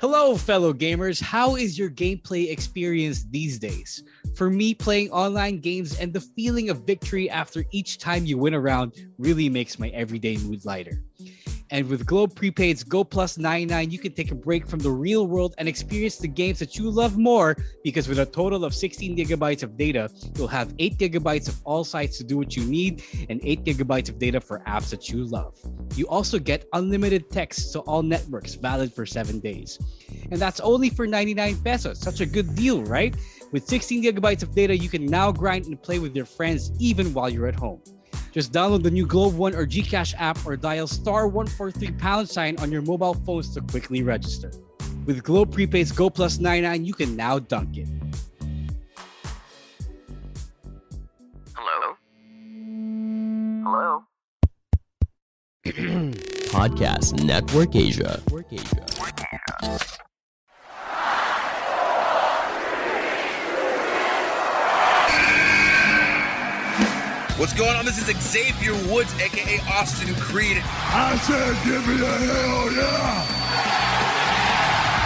Hello, fellow gamers. How is your gameplay experience these days? For me, playing online games and the feeling of victory after each time you win a round really makes my everyday mood lighter. And with Globe Prepaid's Go Plus 99, you can take a break from the real world and experience the games that you love more because with a total of 16 gigabytes of data, you'll have 8 gigabytes of all sites to do what you need and 8 gigabytes of data for apps that you love. You also get unlimited text to all networks valid for 7 days. And that's only for 99 pesos. Such a good deal, right? With 16 gigabytes of data, you can now grind and play with your friends even while you're at home. Just download the new Globe One or Gcash app or dial star 143 pound sign on your mobile phones to quickly register. With Globe Prepaid's Go Plus 99, you can now dunk it. Hello? Hello? Podcast Network Asia. Network Asia. What's going on? This is Xavier Woods, aka Austin Creed. I said, give me a hell yeah!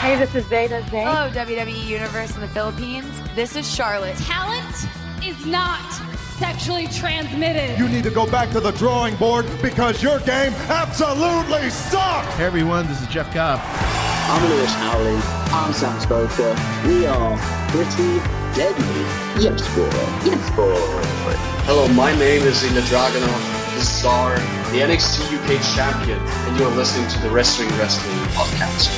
Hey, this is Zeta Zane. Hello, WWE Universe in the Philippines. This is Charlotte. Talent is not sexually transmitted. You need to go back to the drawing board because your game absolutely sucks! Hey everyone, this is Jeff Cobb. I'm Lewis Howley. I'm Sam Stoker. We are pretty deadly. Yes, boy. Yes, boy. Hello, my name is Ilya Dragunov, the star, the NXT UK champion, and you're listening to the Wrestling Wrestling Podcast.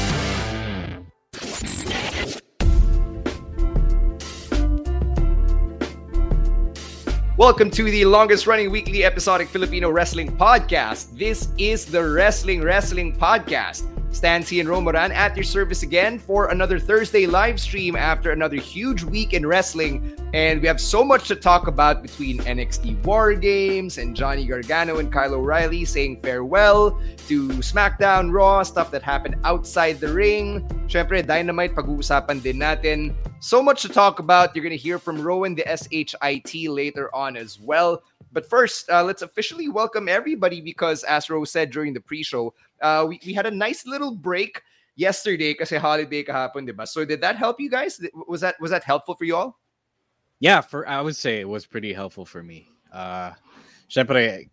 Welcome to the longest running weekly episodic Filipino wrestling podcast. This is the Wrestling Wrestling Podcast. Stancy and Romoran at your service again for another Thursday live stream after another huge week in wrestling. And we have so much to talk about between NXT War Games and Johnny Gargano and Kyle O'Reilly saying farewell to SmackDown Raw, stuff that happened outside the ring. Syempre, Dynamite, pag-uusapan din natin. So much to talk about. You're going to hear from Rowan, the SHIT, later on as well. But first, uh, let's officially welcome everybody because, as Rose said during the pre-show, uh, we, we had a nice little break yesterday kasi holiday kahapon, diba? So did that help you guys? Was that was that helpful for you all? Yeah, for I would say it was pretty helpful for me. Uh, syempre,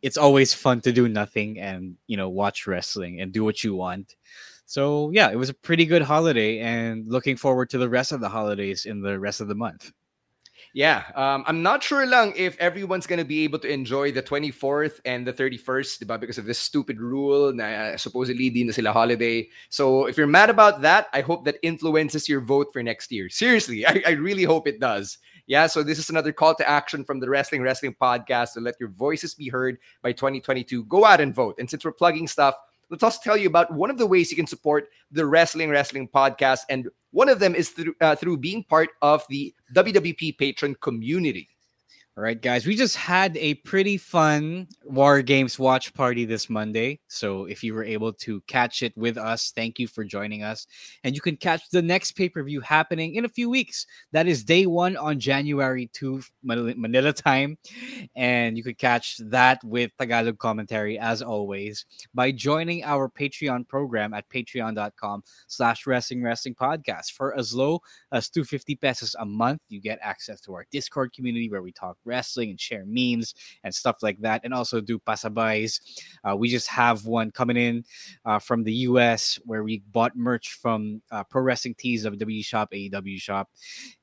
it's always fun to do nothing and you know watch wrestling and do what you want. So yeah, it was a pretty good holiday, and looking forward to the rest of the holidays in the rest of the month. Yeah, um, I'm not sure lang if everyone's gonna be able to enjoy the 24th and the 31st, diba? Because of this stupid rule na supposedly di na sila holiday. So if you're mad about that, I hope that influences your vote for next year. Seriously, I, I really hope it does. Yeah, so this is another call to action from the Wrestling Wrestling Podcast to let your voices be heard by 2022. Go out and vote. And since we're plugging stuff, let's also tell you about one of the ways you can support the Wrestling Wrestling Podcast. And one of them is through, uh, through being part of the WWP patron community. All right, guys, we just had a pretty fun War Games watch party this Monday. So if you were able to catch it with us, thank you for joining us. And you can catch the next pay per view happening in a few weeks. That is day one on January 2, Manila time. And you could catch that with Tagalog commentary as always by joining our Patreon program at patreon.com slash wrestling wrestling podcast. For as low as 250 pesos a month, you get access to our Discord community where we talk wrestling and share memes and stuff like that, and also do pasabays. Uh, we just have one coming in uh, from the US where we bought merch from uh, Pro Wrestling Tees, of WWE Shop, AEW Shop,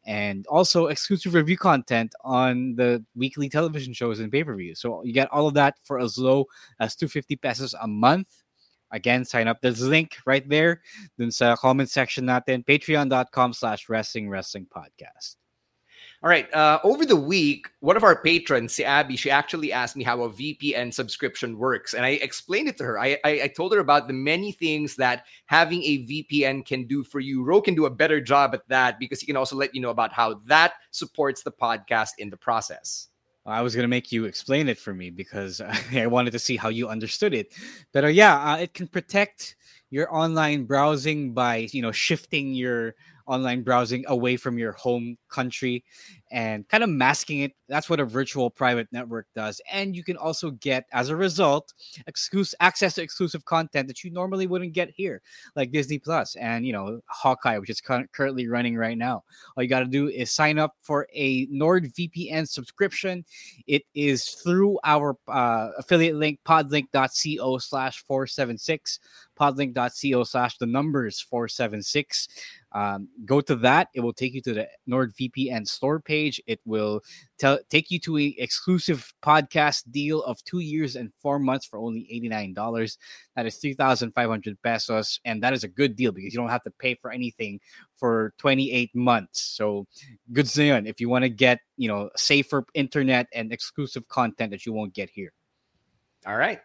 and also exclusive review content on the weekly television shows and pay per views. So you get all of that for as low as 250 pesos a month. Again, sign up. There's a link right there. Sa comment section natin, patreon.com slash wrestling wrestling podcast. All right. Uh, over the week, one of our patrons, si Abby, she actually asked me how a VPN subscription works. And I explained it to her. I, I, I, told her about the many things that having a VPN can do for you. Ro can do a better job at that because he can also let you know about how that supports the podcast in the process. I was going to make you explain it for me because I wanted to see how you understood it. But uh, yeah, uh, it can protect your online browsing by you know shifting your online browsing away from your home country and kind of masking it. That's what a virtual private network does. And you can also get, as a result, exclusive access to exclusive content that you normally wouldn't get here, like Disney Plus and you know Hawkeye, which is currently running right now. All you got to do is sign up for a NordVPN subscription. It is through our uh, affiliate link podlink.co slash 476 podlink.co slash the numbers 476 um, go to that. It will take you to the NordVPN store page. It will tell take you to an exclusive podcast deal of two years and four months for only $89. That is 3,500 pesos. And that is a good deal because you don't have to pay for anything for 28 months. So good thing if you want to get, you know, safer internet and exclusive content that you won't get here. All right.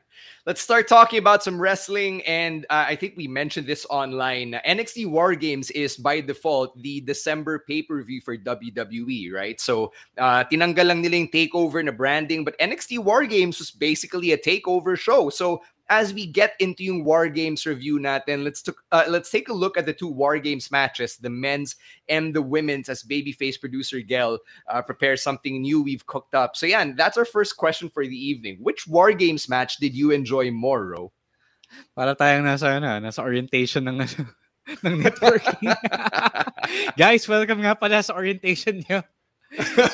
Let's start talking about some wrestling. And uh, I think we mentioned this online. NXT War Games is by default the December pay per view for WWE, right? So, uh, tinanggal lang nila takeover na branding. But NXT War Games was basically a takeover show. So, as we get into yung War Games review natin, let's t- uh, let's take a look at the two War Games matches, the men's and the women's, as babyface producer Gel uh, prepares something new we've cooked up. So yeah, that's our first question for the evening. Which War Games match did you enjoy more, Ro? Para tayong nasa, ano, nasa orientation ng, ng networking. Guys, welcome nga pala sa orientation niyo.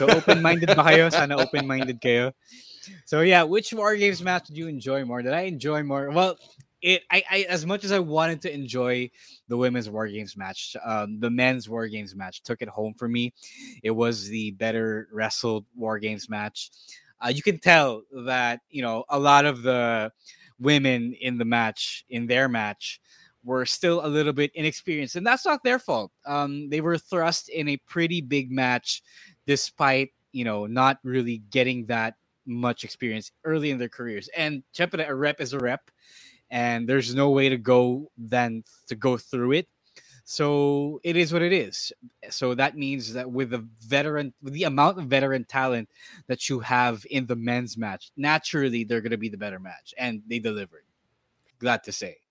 So open-minded ba kayo? Sana open-minded kayo. So yeah, which War Games match did you enjoy more? Did I enjoy more? Well, it I, I as much as I wanted to enjoy the women's War Games match, um, the men's War Games match took it home for me. It was the better wrestled War Games match. Uh, you can tell that you know a lot of the women in the match in their match were still a little bit inexperienced, and that's not their fault. Um, they were thrust in a pretty big match, despite you know not really getting that much experience early in their careers. And syempre, a rep is a rep, and there's no way to go than to go through it. So it is what it is. So that means that with the veteran, with the amount of veteran talent that you have in the men's match, naturally they're going to be the better match, and they delivered. Glad to say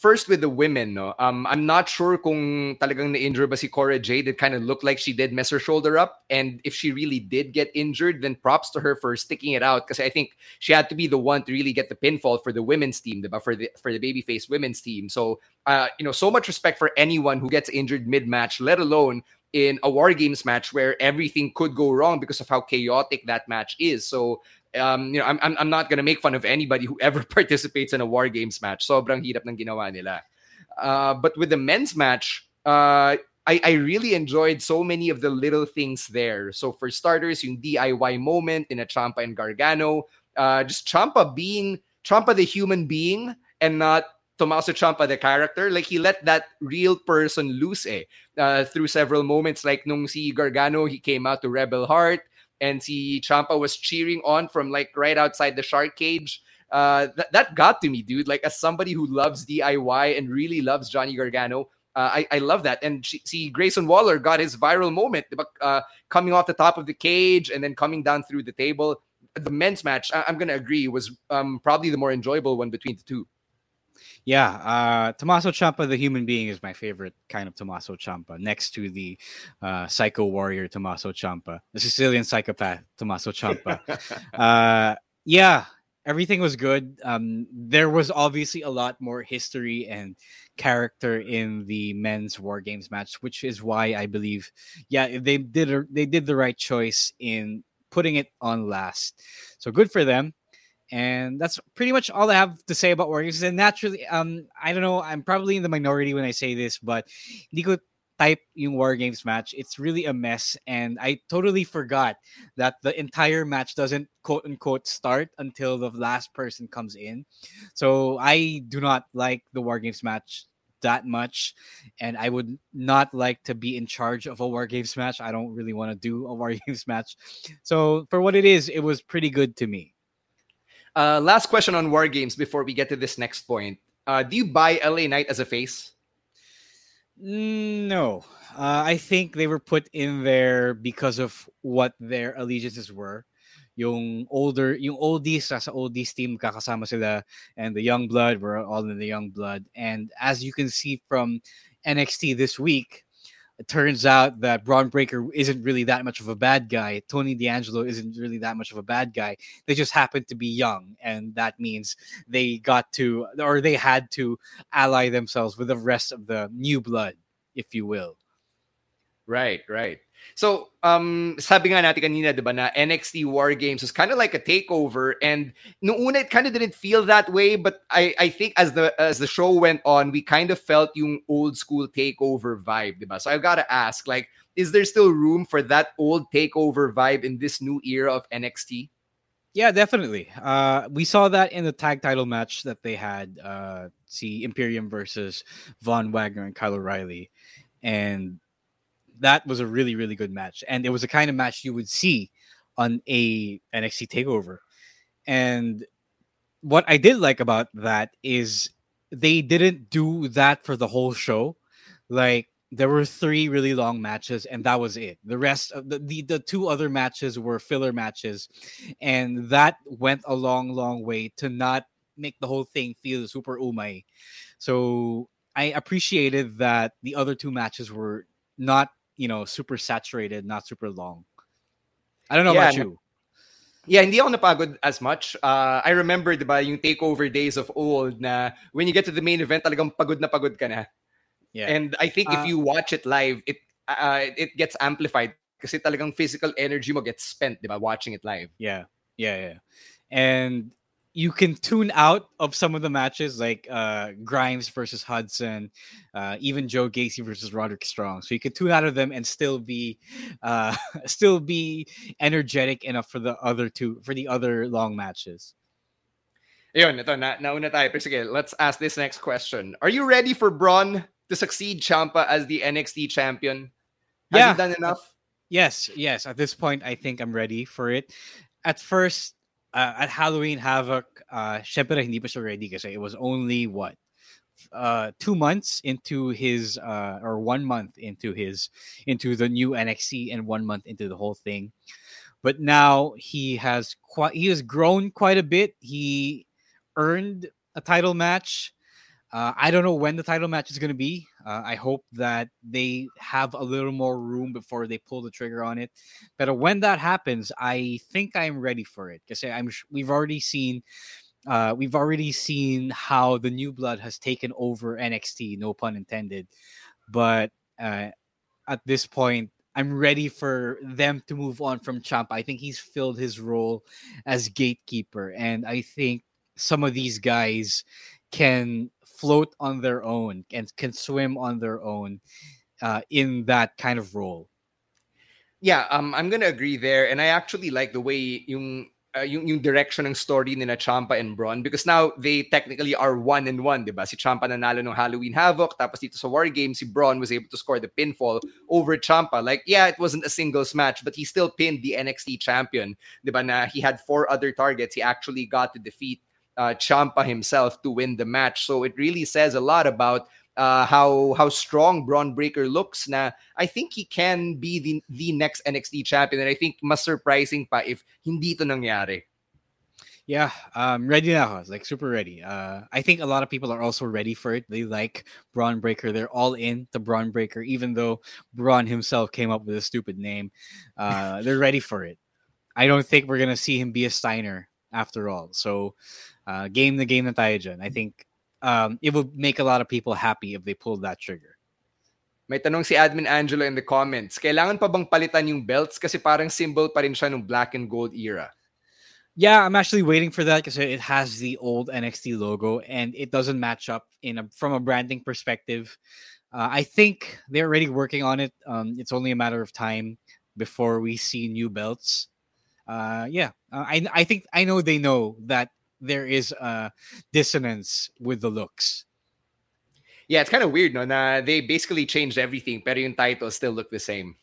first with the women, no, um, I'm not sure kung talagang na-injure ba si Cora Jade. It kind of looked like she did mess her shoulder up. And if she really did get injured, then props to her for sticking it out. Because I think she had to be the one to really get the pinfall for the women's team, diba? for the for the babyface women's team. So uh, you know, so much respect for anyone who gets injured mid-match, let alone in a war games match where everything could go wrong because of how chaotic that match is. So um, you know, I'm, I'm, I'm not gonna make fun of anybody who ever participates in a war games match. Sobrang hirap ng ginawa nila. Uh, but with the men's match, uh, I, I really enjoyed so many of the little things there. So for starters, yung DIY moment in a Ciampa and Gargano, uh, just Ciampa being Ciampa the human being and not Tommaso Ciampa the character. Like he let that real person loose eh, uh, through several moments. Like nung si Gargano, he came out to Rebel Heart and see Ciampa was cheering on from like right outside the shark cage. Uh, that, that got to me, dude. Like as somebody who loves DIY and really loves Johnny Gargano, uh, I, I love that. And see, Grayson Waller got his viral moment, uh, coming off the top of the cage and then coming down through the table. The men's match, I, am gonna agree, was um, probably the more enjoyable one between the two. Yeah, uh, Tommaso Ciampa, the human being, is my favorite kind of Tommaso Ciampa, next to the uh, psycho warrior Tommaso Ciampa, the Sicilian psychopath Tommaso Ciampa. uh, yeah, everything was good. Um, there was obviously a lot more history and character in the men's War Games match, which is why I believe, yeah, they did a, they did the right choice in putting it on last. So good for them. And that's pretty much all I have to say about Warriors. And naturally, um, I don't know, I'm probably in the minority when I say this, but ko type yung War Games match. It's really a mess. And I totally forgot that the entire match doesn't quote unquote start until the last person comes in. So I do not like the War Games match that much and i would not like to be in charge of a war games match i don't really want to do a war games match so for what it is it was pretty good to me uh, last question on War Games before we get to this next point. Uh, do you buy LA Knight as a face? No. Uh, I think they were put in there because of what their allegiances were. Yung older, yung oldies, sa oldies team kakasama sila, and the young blood were all in the young blood. And as you can see from NXT this week, it turns out that Bron Breakker isn't really that much of a bad guy. Tony D'Angelo isn't really that much of a bad guy. They just happen to be young, and that means they got to or they had to ally themselves with the rest of the new blood, if you will. Right, right. So, um, sabi nga natin kanina, di ba, na NXT War Games was kind of like a takeover. And no una, it kind of didn't feel that way. But I, I think as the as the show went on, we kind of felt yung old school takeover vibe, di ba? So I've got to ask, like, is there still room for that old takeover vibe in this new era of NXT? Yeah, definitely. Uh, we saw that in the tag title match that they had. Uh, see Imperium versus Von Wagner and Kyle O'Reilly, and that was a really really good match, and it was the kind of match you would see on a NXT Takeover. And what I did like about that is they didn't do that for the whole show. Like there were three really long matches, and that was it. The rest of the, the, the two other matches were filler matches, and that went a long, long way to not make the whole thing feel super umai. So I appreciated that the other two matches were not you know super saturated, not super long. I don't know yeah, about you. Yeah, hindi ako napagod as much. Uh, I remember, di ba, yung takeover days of old na when you get to the main event, talagang pagod na pagod ka na. Yeah. And I think uh, if you watch it live, it uh, it gets amplified kasi talagang physical energy mo gets spent, di ba, watching it live. Yeah. Yeah, yeah. And you can tune out of some of the matches like uh, Grimes versus Hudson, uh, even Joe Gacy versus Roderick Strong. So you can tune out of them and still be uh, still be energetic enough for the other two for the other long matches. Ayun, ito, na, nauna tayo. Pero sige, let's ask this next question. Are you ready for Bron to succeed Ciampa as the NXT champion? Has yeah. he done enough? Yes, yes. At this point, I think I'm ready for it. At first, uh, at Halloween Havoc, uh, syempre hindi pa siya ready kasi it was only what uh two months into his uh or one month into his into the new NXT and one month into the whole thing. But now he has quite he has grown quite a bit. He earned a title match. Uh, I don't know when the title match is going to be. Uh, I hope that they have a little more room before they pull the trigger on it. But when that happens, I think I'm ready for it because I'm we've already seen uh, we've already seen how the new blood has taken over NXT, no pun intended. But uh, at this point, I'm ready for them to move on from Champ. I think he's filled his role as gatekeeper, and I think some of these guys can float on their own and can swim on their own uh, in that kind of role. Yeah, um, I'm gonna agree there, and I actually like the way yung uh, yung, yung direction ng story ni na Ciampa and Bron because now they technically are one and one, di ba? Si Ciampa nanalo ng Halloween Havoc, tapos dito sa War Games, si Bron was able to score the pinfall over Ciampa. Like, yeah, it wasn't a singles match, but he still pinned the NXT champion, di ba? Na he had four other targets. He actually got to defeat uh, Ciampa himself to win the match. So it really says a lot about uh, how how strong Bron Breakker looks. Now I think he can be the the next NXT champion, and I think mas surprising pa if hindi to nangyari. Yeah, um, ready now. Like super ready. Uh, I think a lot of people are also ready for it. They like Bron Breakker. They're all in the Bron Breakker, even though Bron himself came up with a stupid name. Uh, they're ready for it. I don't think we're gonna see him be a Steiner after all. So uh, game the game na tayo dyan. I think um, it would make a lot of people happy if they pulled that trigger. May tanong si Admin Angelo in the comments, kailangan pa bang palitan yung belts kasi parang symbol pa rin siya ng black and gold era? Yeah, I'm actually waiting for that because it has the old NXT logo and it doesn't match up in a, from a branding perspective. Uh, I think they're already working on it. Um, it's only a matter of time before we see new belts. Uh, yeah, uh, I I think I know they know that there is a dissonance with the looks. Yeah, it's kind of weird, no? Na they basically changed everything, but yung titles still look the same.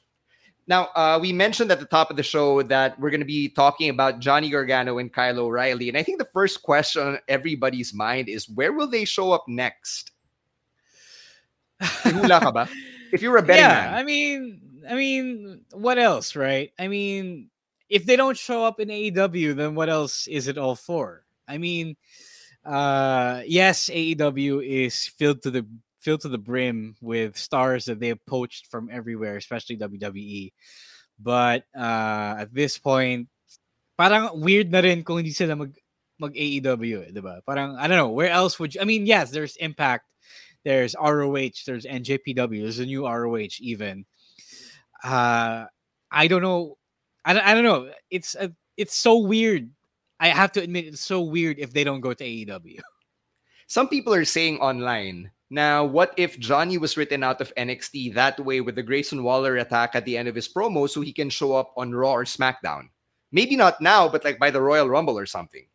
Now, uh, we mentioned at the top of the show that we're going to be talking about Johnny Gargano and Kyle O'Reilly. And I think the first question on everybody's mind is where will they show up next? if you're a betting yeah, man. I mean, I mean, what else, right? I mean, if they don't show up in AEW, then what else is it all for? I mean, uh, yes, AEW is filled to the filled to the brim with stars that they have poached from everywhere, especially WWE. But uh, at this point, parang weird na rin kung hindi sila mag mag AEW, eh, diba? Parang I don't know where else would you? I mean, yes, there's Impact, there's ROH, there's NJPW, there's a new ROH even. Uh, I don't know. I don't, I don't know. It's a, it's so weird. I have to admit, it's so weird if they don't go to AEW. Some people are saying online now, what if Johnny was written out of NXT that way with the Grayson Waller attack at the end of his promo so he can show up on Raw or SmackDown? Maybe not now, but like by the Royal Rumble or something.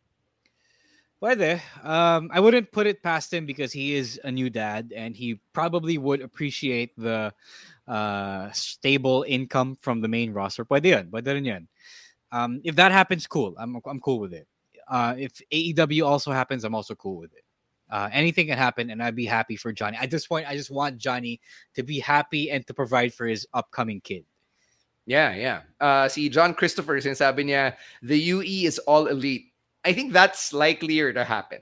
Pwede. Um, I wouldn't put it past him because he is a new dad and he probably would appreciate the uh, stable income from the main roster. Pwede yun. Pwede rin yun. Um, if that happens, cool. I'm, I'm cool with it. Uh, if AEW also happens, I'm also cool with it. Uh, anything can happen, and I'd be happy for Johnny. At this point, I just want Johnny to be happy and to provide for his upcoming kid. Yeah, yeah. Uh, see, John Christopher, sinasabi niya, the UE is all elite. I think that's likelier to happen.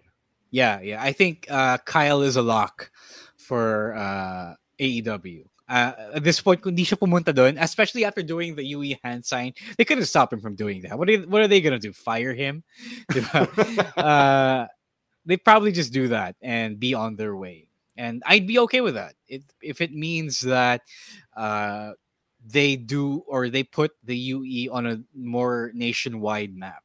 Yeah, yeah. I think uh, Kyle is a lock for uh, AEW. Uh, at this point, kung di siya pumunta doon, especially after doing the UE hand sign, they couldn't stop him from doing that. What are, what are they going to do? Fire him? uh, they probably just do that and be on their way. And I'd be okay with that. It, if it means that uh, they do or they put the UE on a more nationwide map.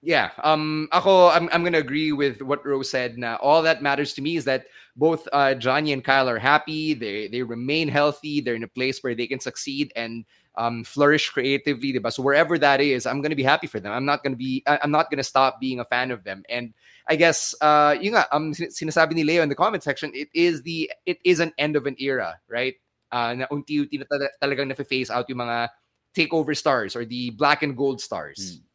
Yeah, um, ako, I'm, I'm gonna agree with what Rose said. Now, all that matters to me is that both uh, Johnny and Kyle are happy. They they remain healthy. They're in a place where they can succeed and um, flourish creatively? So wherever that is, I'm gonna be happy for them. I'm not gonna be, I'm not gonna stop being a fan of them. And I guess, uh, yun nga, um, sinasabi ni Leo in the comment section, it is the, it is an end of an era, right? Uh, na unti-unti na talagang na-phase out yung mga takeover stars or the black and gold stars. Hmm.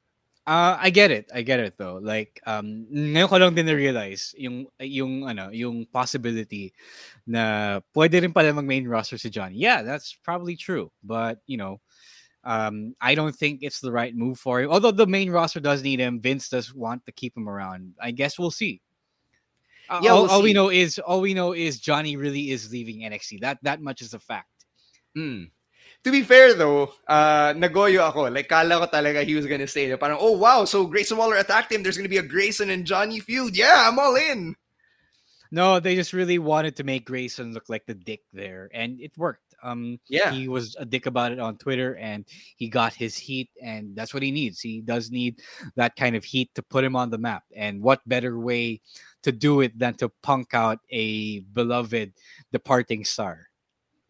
Uh, I get it. I get it though. Like um ngayon ko lang din na-realize yung yung ano, yung possibility na pwede rin pala mag main roster si Johnny. Yeah, that's probably true. But, you know, um I don't think it's the right move for him. Although the main roster does need him, Vince does want to keep him around. I guess we'll see. Uh, yeah, all, we'll all we know is all we know is Johnny really is leaving NXT. That that much is a fact. Mm to be fair though, uh, nagoyo ako. Like, kala ko talaga he was gonna say, parang, oh wow, so Grayson Waller attacked him. There's gonna be a Grayson and Johnny feud. Yeah, I'm all in. No, they just really wanted to make Grayson look like the dick there, and it worked. Um, yeah, he was a dick about it on Twitter, and he got his heat, and that's what he needs. He does need that kind of heat to put him on the map. And what better way to do it than to punk out a beloved departing star?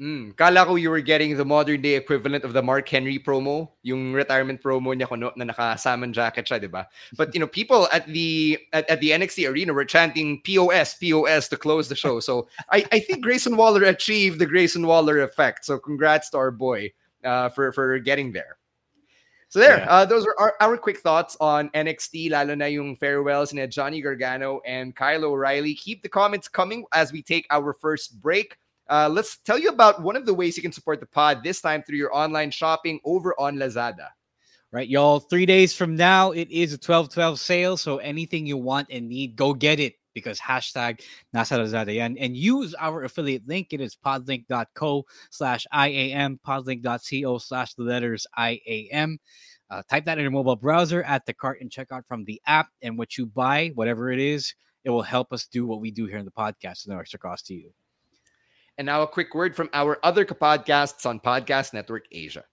Mm, kala ko you were getting the modern day equivalent of the Mark Henry promo, yung retirement promo niya kuno na naka-salmon jacket siya, 'di ba? But you know, people at the at, at the NXT arena were chanting POS, POS to close the show. So I, I think Grayson Waller achieved the Grayson Waller effect. So congrats to our boy uh, for for getting there. So there, yeah. uh, those are our, our, quick thoughts on NXT, lalo na yung farewells ni Johnny Gargano and Kyle O'Reilly. Keep the comments coming as we take our first break. Uh, let's tell you about one of the ways you can support the pod this time through your online shopping over on Lazada. Right, y'all. Three days from now, it is a 12 12 sale. So anything you want and need, go get it because hashtag nasa Lazada. And use our affiliate link. It is podlink.co slash IAM, podlink.co slash the letters IAM. Uh, type that in your mobile browser at the cart and checkout from the app. And what you buy, whatever it is, it will help us do what we do here in the podcast. No extra cost to you. And now a quick word from our other podcasts on Podcast Network Asia.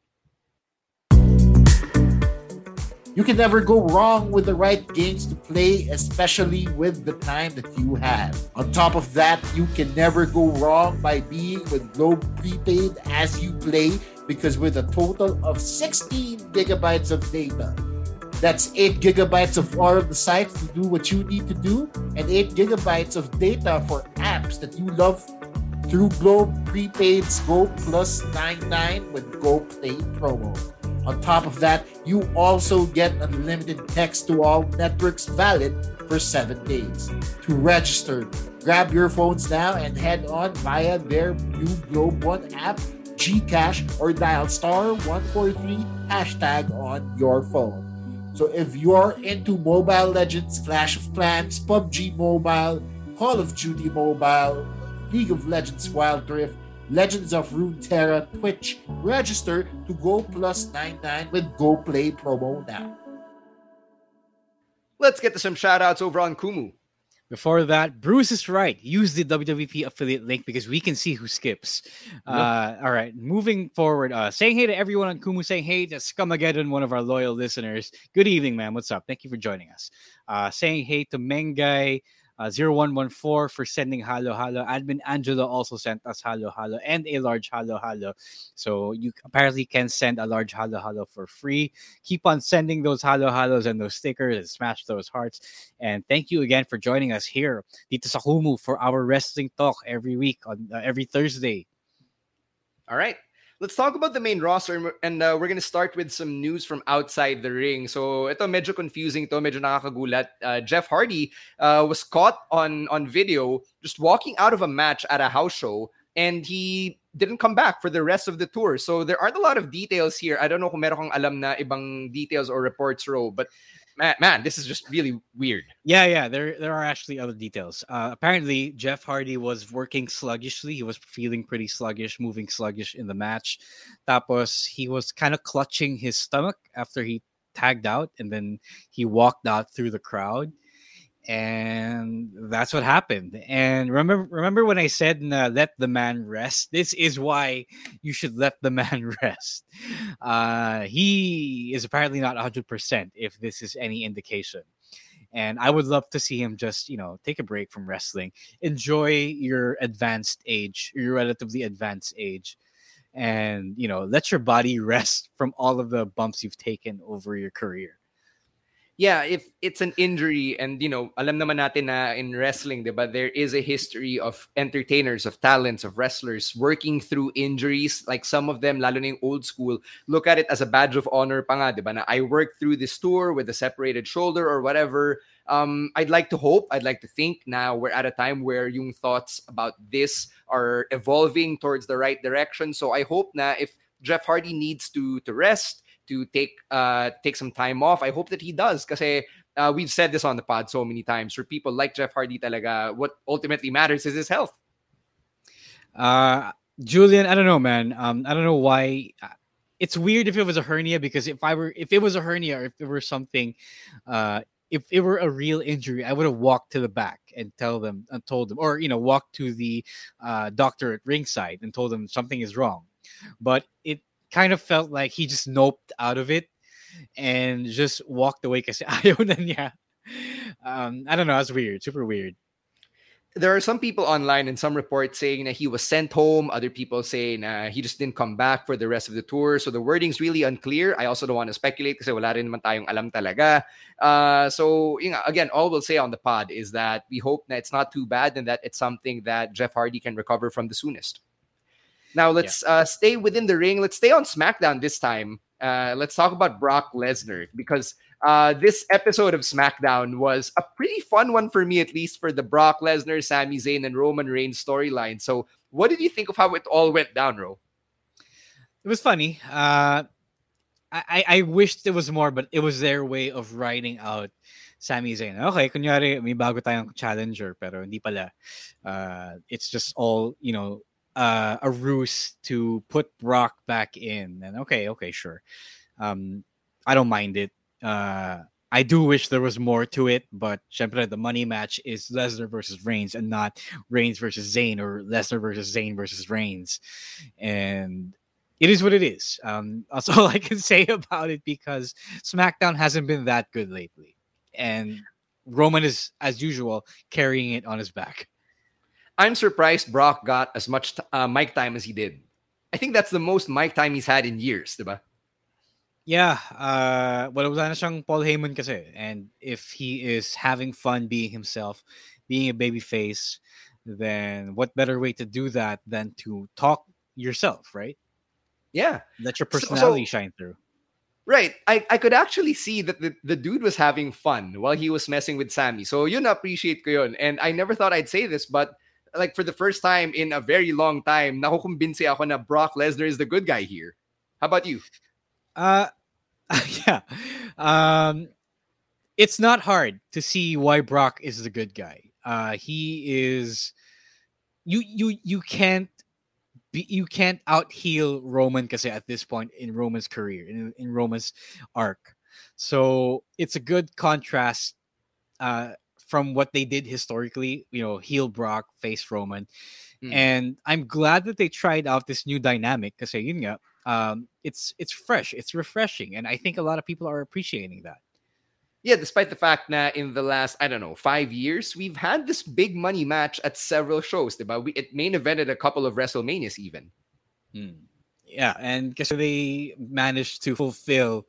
You can never go wrong with the right games to play, especially with the time that you have. On top of that, you can never go wrong by being with Globe Prepaid as you play, because with a total of 16 gigabytes of data, that's 8 gigabytes of all of the sites to do what you need to do, and 8 gigabytes of data for apps that you love through Globe Prepaid's Go Plus 99 with Go Play promo. On top of that, you also get unlimited text to all networks valid for seven days. To register, grab your phones now and head on via their new Globe One app, Gcash, or dial star 143 hashtag on your phone. So if you're into Mobile Legends, Clash of Clans, PUBG Mobile, Call of Duty Mobile, League of Legends Wild Rift, Legends of Runeterra, Twitch. Register to Go Plus 99 with Go Play promo now. Let's get to some shoutouts over on Kumu. Before that, Bruce is right. Use the WWP affiliate link because we can see who skips. Uh, all right, moving forward. Uh, saying hey to everyone on Kumu. Saying hey to Scamageddon, one of our loyal listeners. Good evening, man. What's up? Thank you for joining us. Uh, saying hey to Mengay, uh, 0114 for sending halo halo. Admin Angelo also sent us halo halo and a large halo halo. So you apparently can send a large halo halo for free. Keep on sending those halo halos and those stickers and smash those hearts. And thank you again for joining us here dito sa for our wrestling talk every week on uh, every Thursday. All right. Let's talk about the main roster and uh, we're going to start with some news from outside the ring. So ito medyo confusing to, medyo nakakagulat. Uh, Jeff Hardy uh, was caught on on video just walking out of a match at a house show and he didn't come back for the rest of the tour. So there aren't a lot of details here. I don't know kung meron kang alam na ibang details or reports row, but man, man, this is just really weird. Yeah, yeah. There, there are actually other details. Uh, apparently, Jeff Hardy was working sluggishly. He was feeling pretty sluggish, moving sluggish in the match. Tapos, he was kind of clutching his stomach after he tagged out, and then he walked out through the crowd and that's what happened. And remember, remember when I said uh, "let the man rest"? This is why you should let the man rest. Uh, he is apparently not 100 percent, if this is any indication. And I would love to see him just, you know, take a break from wrestling, enjoy your advanced age, your relatively advanced age, and you know, let your body rest from all of the bumps you've taken over your career yeah, if it's an injury and you know, alam naman natin na in wrestling, diba, there is a history of entertainers, of talents, of wrestlers working through injuries. Like some of them, lalo old school, look at it as a badge of honor pa nga, diba, na I worked through this tour with a separated shoulder or whatever. Um, I'd like to hope, I'd like to think now we're at a time where yung thoughts about this are evolving towards the right direction. So I hope na if Jeff Hardy needs to to rest, to take uh take some time off. I hope that he does because uh, we've said this on the pod so many times. For people like Jeff Hardy, talaga, what ultimately matters is his health. Uh, Julian, I don't know, man. Um, I don't know why. Uh, it's weird if it was a hernia because if I were, if it was a hernia or if it were something, uh, if it were a real injury, I would have walked to the back and tell them and told them, or you know, walked to the uh, doctor at ringside and told them something is wrong. But it kind of felt like he just noped out of it and just walked away kasi ayaw na niya. Um, I don't know. That's weird. Super weird. There are some people online and some reports saying that he was sent home. Other people saying uh, he just didn't come back for the rest of the tour. So the wording's really unclear. I also don't want to speculate kasi wala rin naman tayong alam talaga. Uh, so you know, again, all we'll say on the pod is that we hope that it's not too bad and that it's something that Jeff Hardy can recover from the soonest. Now let's yeah. uh, stay within the ring. Let's stay on SmackDown this time. Uh, let's talk about Brock Lesnar because uh, this episode of SmackDown was a pretty fun one for me, at least for the Brock Lesnar, Sami Zayn, and Roman Reigns storyline. So, what did you think of how it all went down, Ro? It was funny. Uh, I I wished there was more, but it was their way of writing out Sami Zayn. Okay, kunyari may bago tayong challenger, pero hindi pala. Uh, it's just all you know uh, a ruse to put Brock back in. And okay, okay, sure. Um, I don't mind it. Uh, I do wish there was more to it, but syempre, the money match is Lesnar versus Reigns and not Reigns versus Zayn or Lesnar versus Zayn versus Reigns. And it is what it is. Um, that's all I can say about it because SmackDown hasn't been that good lately. And Roman is, as usual, carrying it on his back. I'm surprised Brock got as much uh, mic time as he did. I think that's the most mic time he's had in years, diba? Yeah, uh, well, wala siyang Paul Heyman kasi. And if he is having fun being himself, being a baby face, then what better way to do that than to talk yourself, right? Yeah. Let your personality so, so, shine through. Right. I, I could actually see that the, the dude was having fun while he was messing with Sami. So yun appreciate ko yun. And I never thought I'd say this, but like for the first time in a very long time, nakukumbinsi ako na Brock Lesnar is the good guy here. How about you? Uh, yeah. Um, it's not hard to see why Brock is the good guy. Uh, he is you you you can't be, you can't out heel Roman because at this point in Roman's career in, in Roman's arc. So it's a good contrast uh, from what they did historically. You know, heel Brock, face Roman, mm. and I'm glad that they tried out this new dynamic because um, it's it's fresh, it's refreshing, and I think a lot of people are appreciating that yeah, despite the fact that in the last, I don't know, five years, we've had this big money match at several shows, diba? We, it main evented a couple of WrestleManias even. Hmm. Yeah, and because they managed to fulfill,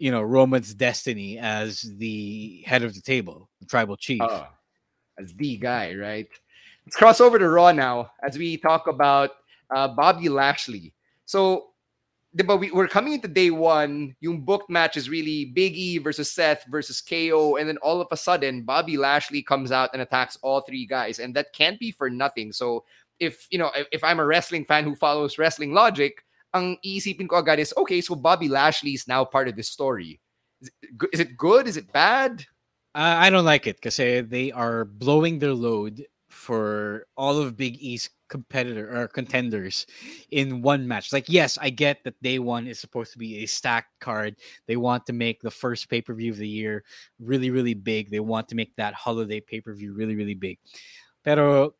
you know, Roman's destiny as the head of the table, the tribal chief. Uh, as the guy, right? Let's cross over to Raw now as we talk about uh, Bobby Lashley. So but we, we're coming into day one, yung booked match is really Big E versus Seth versus KO, and then all of a sudden, Bobby Lashley comes out and attacks all three guys, and that can't be for nothing. So if you know, if, if I'm a wrestling fan who follows wrestling logic, ang iisipin ko agad is, okay, so Bobby Lashley is now part of this story. Is it, is it good? Is it bad? Uh, I don't like it because they are blowing their load for all of Big E's competitor or contenders in one match. Like, yes, I get that day one is supposed to be a stacked card. They want to make the first pay per view of the year really, really big. They want to make that holiday pay per view really, really big. Pero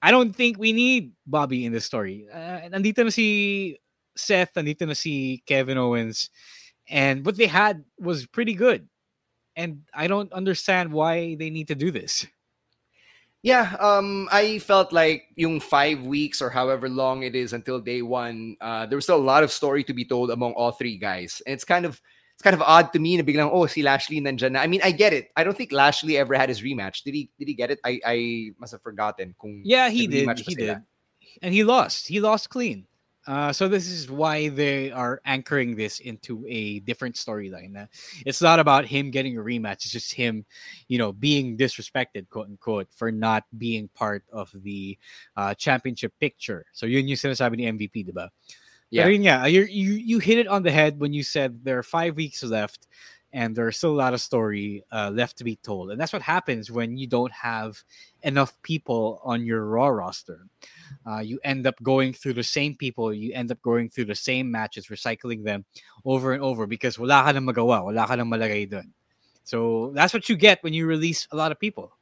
I don't think we need Bobby in this story. Uh, nandito na si Seth, nandito na si Kevin Owens, and what they had was pretty good. And I don't understand why they need to do this. Yeah, um, I felt like yung five weeks or however long it is until day one, uh, there was still a lot of story to be told among all three guys, and it's kind of it's kind of odd to me na biglang oh si Lashley nandyan na. I mean, I get it. I don't think Lashley ever had his rematch. Did he? Did he get it? I I must have forgotten. Kung yeah, he did. He did, and he lost. He lost clean. Uh, so this is why they are anchoring this into a different storyline. Uh, it's not about him getting a rematch. It's just him, you know, being disrespected, quote unquote, for not being part of the uh, championship picture. So yun yung sinasabi ni MVP, diba? Yeah. Pero yun nga, you you you hit it on the head when you said there are five weeks left and there's still a lot of story uh, left to be told. And that's what happens when you don't have enough people on your Raw roster. Uh, you end up going through the same people, you end up going through the same matches, recycling them over and over because wala ka nang magawa, wala ka nang malagay dun. So that's what you get when you release a lot of people.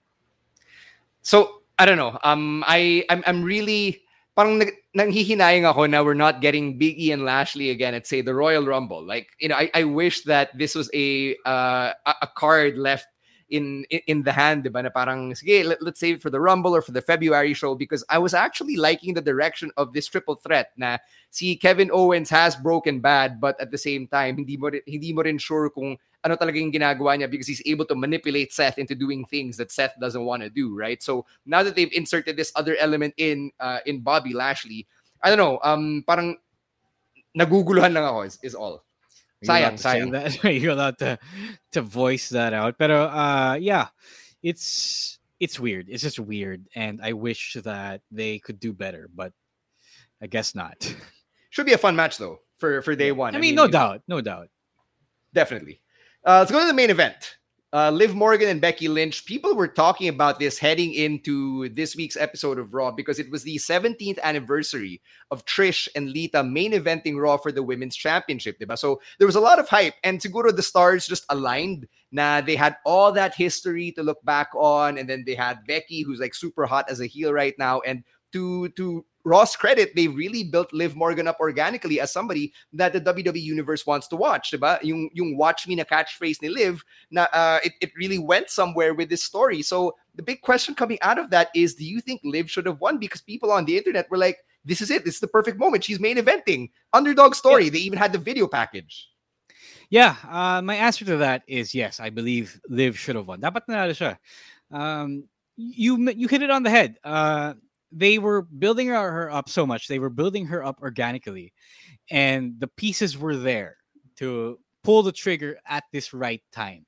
So I don't know. Um, I I'm, I'm really parang nag, nanghihinayang ako na we're not getting Big E and Lashley again at say the Royal Rumble. Like you know, I, I wish that this was a uh, a card left in in the hand, diba? Na parang sige, let, let's save it for the Rumble or for the February show because I was actually liking the direction of this triple threat. Na si Kevin Owens has broken bad, but at the same time, hindi mo hindi mo rin sure kung ano talaga yung ginagawa niya because he's able to manipulate Seth into doing things that Seth doesn't want to do, right? So now that they've inserted this other element in uh, in Bobby Lashley, I don't know, um, parang naguguluhan lang ako is, is all. Sayang, sayang. That. You're allowed to to voice that out. But uh, yeah, it's it's weird. It's just weird, and I wish that they could do better, but I guess not. Should be a fun match though for for day one. I mean, I mean no doubt, no doubt. Definitely. Uh, let's go to the main event. Uh, Liv Morgan and Becky Lynch. People were talking about this heading into this week's episode of Raw because it was the 17th anniversary of Trish and Lita main eventing Raw for the Women's Championship. Diba? So there was a lot of hype, and siguro the stars just aligned. Nah, they had all that history to look back on, and then they had Becky, who's like super hot as a heel right now, and to to Raw's credit, they really built Liv Morgan up organically as somebody that the WWE Universe wants to watch, diba? Yung, yung watch me na catchphrase ni Liv, na, uh, it, it really went somewhere with this story. So the big question coming out of that is, do you think Liv should have won? Because people on the internet were like, this is it. This is the perfect moment. She's main eventing. Underdog story. Yeah. They even had the video package. Yeah, uh, my answer to that is yes. I believe Liv should have won. Dapat na siya. Um, you you hit it on the head. Uh, they were building her up so much. They were building her up organically, and the pieces were there to pull the trigger at this right time.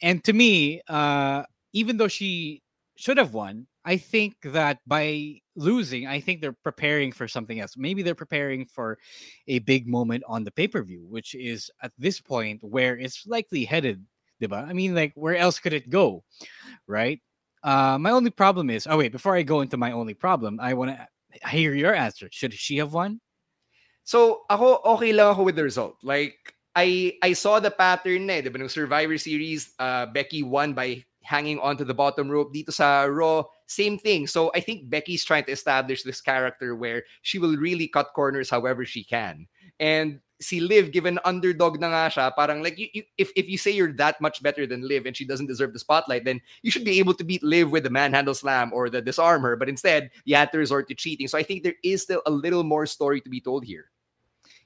And to me, uh, even though she should have won, I think that by losing, I think they're preparing for something else. Maybe they're preparing for a big moment on the pay per view, which is at this point where it's likely headed. Diba? I mean, like, where else could it go? Right? Uh, my only problem is, oh wait, before I go into my only problem, I want to hear your answer. Should she have won? So, ako okay lang ako with the result. Like I I saw the pattern na eh, diba? Nung Survivor Series, uh, Becky won by hanging onto the bottom rope. Dito sa Raw, same thing. So I think Becky's trying to establish this character where she will really cut corners however she can. And si Liv, given underdog na nga siya, parang like, you, you, if, if you say you're that much better than Liv and she doesn't deserve the spotlight, then you should be able to beat Liv with the manhandle slam or the disarm her. But instead, you had to resort to cheating. So I think there is still a little more story to be told here.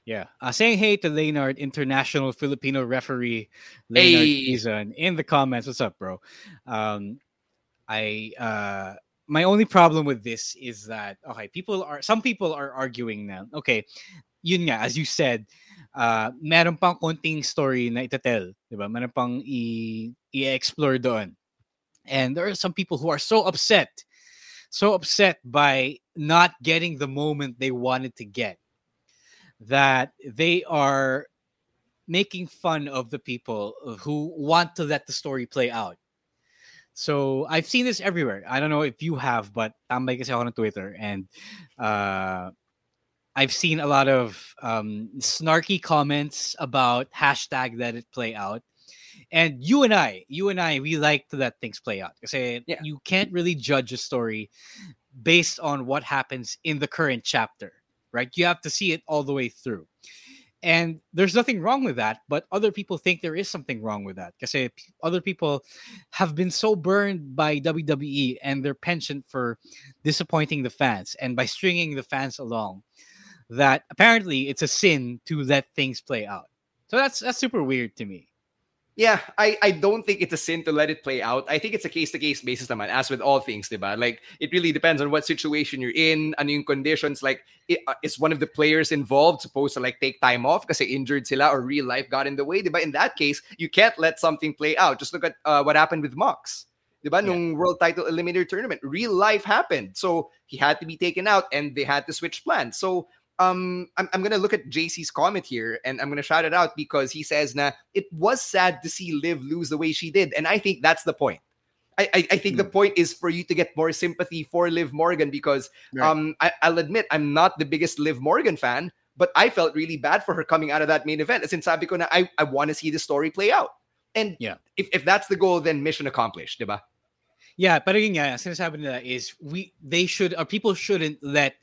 Yeah. Uh, saying hey to Leonard, international Filipino referee Leonard Hey. Izan in the comments. What's up, bro? Um, I uh, my only problem with this is that okay, people are some people are arguing now. Okay, yun nga, as you said, uh, meron pang konting story na itatel, di ba? Meron pang i- i-explore doon. And there are some people who are so upset, so upset by not getting the moment they wanted to get that they are making fun of the people who want to let the story play out. So I've seen this everywhere. I don't know if you have, but kasi ako ng Twitter and uh, I've seen a lot of um, snarky comments about hashtag let it play out. And you and I, you and I, we like to let things play out. Kasi you can't really judge a story based on what happens in the current chapter, right? You have to see it all the way through. And there's nothing wrong with that, but other people think there is something wrong with that. Because other people have been so burned by WWE and their penchant for disappointing the fans and by stringing the fans along that apparently it's a sin to let things play out. So that's that's super weird to me. Yeah, I, I don't think it's a sin to let it play out. I think it's a case-to-case basis naman, as with all things, diba? Like, it really depends on what situation you're in, ano yung conditions. Like, i- uh, is one of the players involved supposed to, like, take time off because kasi injured sila or real life got in the way, diba? In that case, you can't let something play out. Just look at uh, what happened with Mox. Diba? Nung World Title Eliminator Tournament, real life happened. So, he had to be taken out and they had to switch plans. So, um I'm, I'm gonna look at JC's comment here and I'm gonna shout it out because he says na it was sad to see Liv lose the way she did. And I think that's the point. I, I, I think the point is for you to get more sympathy for Liv Morgan because Right. um I, I'll admit I'm not the biggest Liv Morgan fan, but I felt really bad for her coming out of that main event. Since sabi ko na I, I want to see the story play out. And Yeah. if, if that's the goal, then mission accomplished, diba? Yeah, pero yun nga, sinasabi nila is we they should or people shouldn't let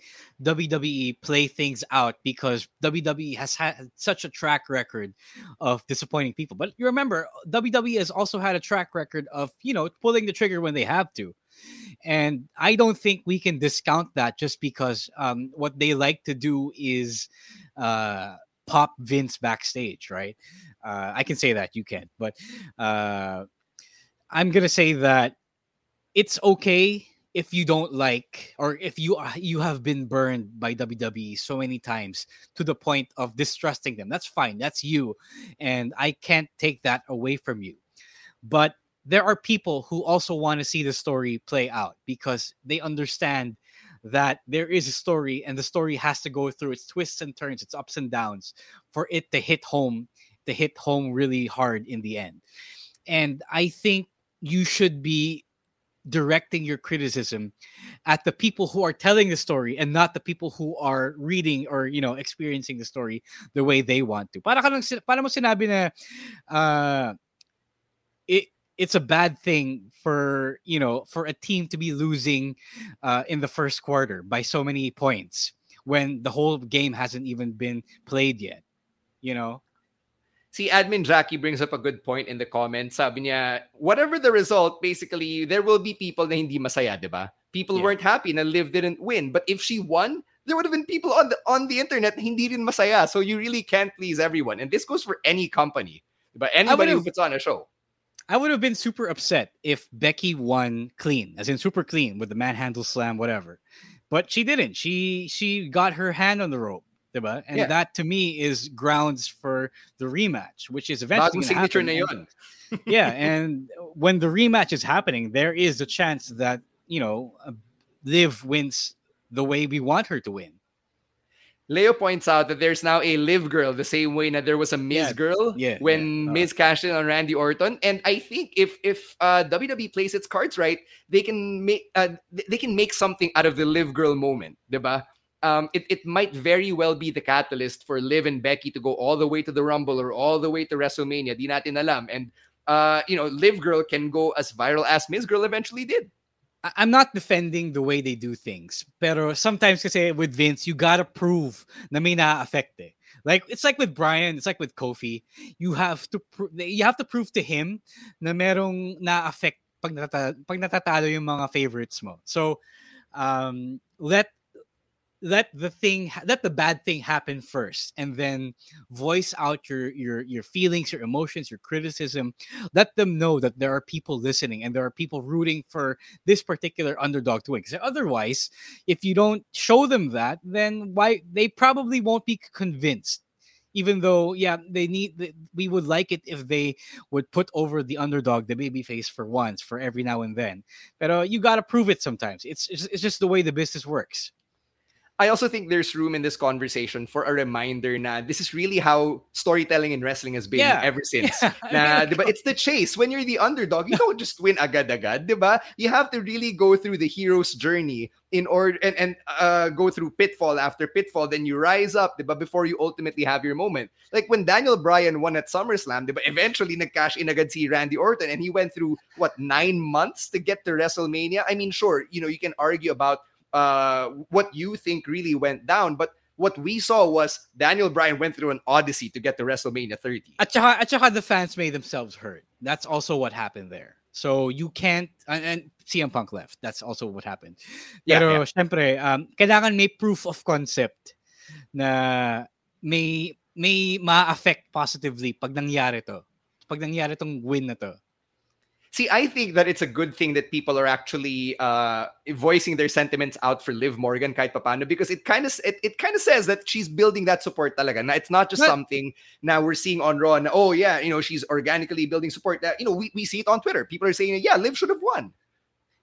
WWE play things out because WWE has had such a track record of disappointing people. But you remember, WWE has also had a track record of, you know, pulling the trigger when they have to. And I don't think we can discount that just because um, what they like to do is uh, pop Vince backstage, right? Uh, I can say that, you can't. But uh, I'm going to say that it's okay if you don't like or if you are you have been burned by WWE so many times to the point of distrusting them. That's fine. That's you. And I can't take that away from you. But there are people who also want to see the story play out because they understand that there is a story and the story has to go through its twists and turns, its ups and downs for it to hit home, to hit home really hard in the end. And I think you should be directing your criticism at the people who are telling the story and not the people who are reading or you know experiencing the story the way they want to. Para ka lang, sin- para mo sinabi na uh, it it's a bad thing for you know for a team to be losing uh, in the first quarter by so many points when the whole game hasn't even been played yet. You know, See, admin Jackie brings up a good point in the comments. Sabi niya, whatever the result, basically, there will be people na hindi masaya, di ba? People weren't happy na Liv didn't win. But if she won, there would have been people on the on the internet na hindi rin masaya. So you really can't please everyone. And this goes for any company. Ba? Anybody who puts on a show. I would have been super upset if Becky won clean, as in super clean with the manhandle slam, whatever. But she didn't. She she got her hand on the rope, diba? And Yeah. that to me is grounds for the rematch, which is eventually signature happen. na And- yeah, and when the rematch is happening, there is a chance that you know uh, Liv wins the way we want her to win. Leo points out that there's now a Liv girl, the same way that there was a Miz Yeah, girl yeah, when yeah. Uh. Miz cashed in on Randy Orton. And I think if if uh, WWE plays its cards right, they can make uh, they can make something out of the Liv girl moment, diba? Um, it, it might very well be the catalyst for Liv and Becky to go all the way to the Rumble or all the way to WrestleMania. Di natin alam. And uh, you know, Liv Girl can go as viral as Miz Girl eventually did. I'm not defending the way they do things. Pero sometimes kasi with Vince, you gotta prove na may na-affect eh. Like it's like with Bryan, it's like with Kofi. You have to pro- you have to prove to him na merong na-affect pag, natata- pag natatalo yung mga favorites mo. So um let let the thing let the bad thing happen first and then voice out your your your feelings your emotions your criticism. Let them know that there are people listening and there are people rooting for this particular underdog to win because otherwise if you don't show them that then why they probably won't be convinced. Even though yeah they need we would like it if they would put over the underdog the baby face for once for every now and then. But uh, you got to prove it sometimes. It's, it's it's just the way the business works I also think there's room in this conversation for a reminder na this is really how storytelling in wrestling has been Yeah. ever since. Yeah. Na, diba, it's the chase. When you're the underdog, you don't just win agad-agad, diba? You have to really go through the hero's journey in order and, and uh, go through pitfall after pitfall. Then you rise up, diba, before you ultimately have your moment. Like when Daniel Bryan won at SummerSlam, diba, eventually nag-cash in agad si Randy Orton and he went through, what, nine months to get to WrestleMania? I mean, sure, you know, you can argue about uh, what you think really went down. But what we saw was Daniel Bryan went through an odyssey to get to WrestleMania 30. At saka, at saka the fans made themselves hurt. That's also what happened there. So you can't and, and CM Punk left. That's also what happened. Yeah, Pero yeah. syempre, um, kailangan may proof of concept na may may ma-affect positively pag nangyari to. Pag nangyari tong win na to. See, I think that it's a good thing that people are actually uh, voicing their sentiments out for Liv Morgan kahit papano because it kind of it, it kind of says that she's building that support talaga. Na it's not just But- something now we're seeing on Raw. Na, oh yeah, you know she's organically building support. That you know we, we see it on Twitter. People are saying yeah, Liv should have won.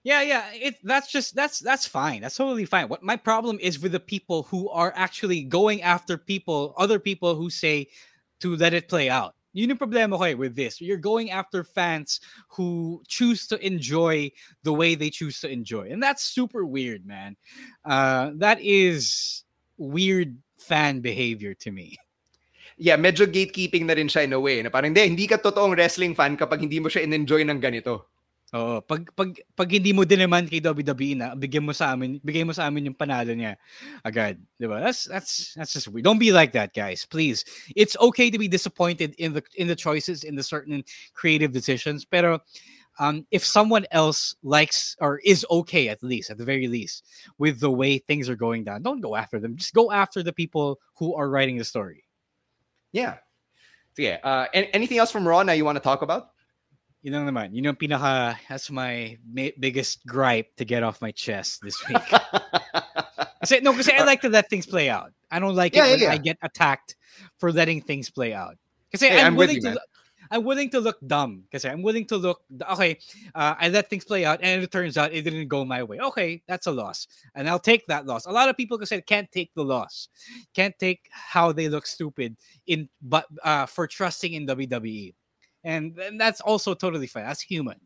Yeah, yeah. It that's just that's that's fine. That's totally fine. What my problem is with the people who are actually going after people, other people who say to let it play out. Yun yung problema ko eh with this. You're going after fans who choose to enjoy the way they choose to enjoy. And that's super weird, man. Uh, that is weird fan behavior to me. Yeah, medyo gatekeeping na rin siya in a way. Na parang, hindi, hindi ka totoong wrestling fan kapag hindi mo siya in-enjoy ng ganito. Oo, pag pag pag hindi mo din naman kay WWE na bigyan mo sa amin, bigay mo sa amin yung panalo niya agad, 'di ba? That's that's that's just weird. Don't be like that, guys. Please. It's okay to be disappointed in the in the choices in the certain creative decisions, pero um, if someone else likes or is okay at least at the very least with the way things are going down, don't go after them. Just go after the people who are writing the story. Yeah. So yeah, uh, anything else from Raw now you want to talk about? Yun lang naman. Yun yung pinaka, that's my biggest gripe to get off my chest this week. kasi, no, kasi I like to let things play out. I don't like Yeah, it when yeah, I get attacked for letting things play out. Kasi Hey, I'm, I'm willing you, to I'm willing to look dumb. Because I'm willing to look, okay, uh, I let things play out and it turns out it didn't go my way. Okay, that's a loss. And I'll take that loss. A lot of people can say can't take the loss. Can't take how they look stupid in but uh, for trusting in WWE. And, and that's also totally fine. That's human.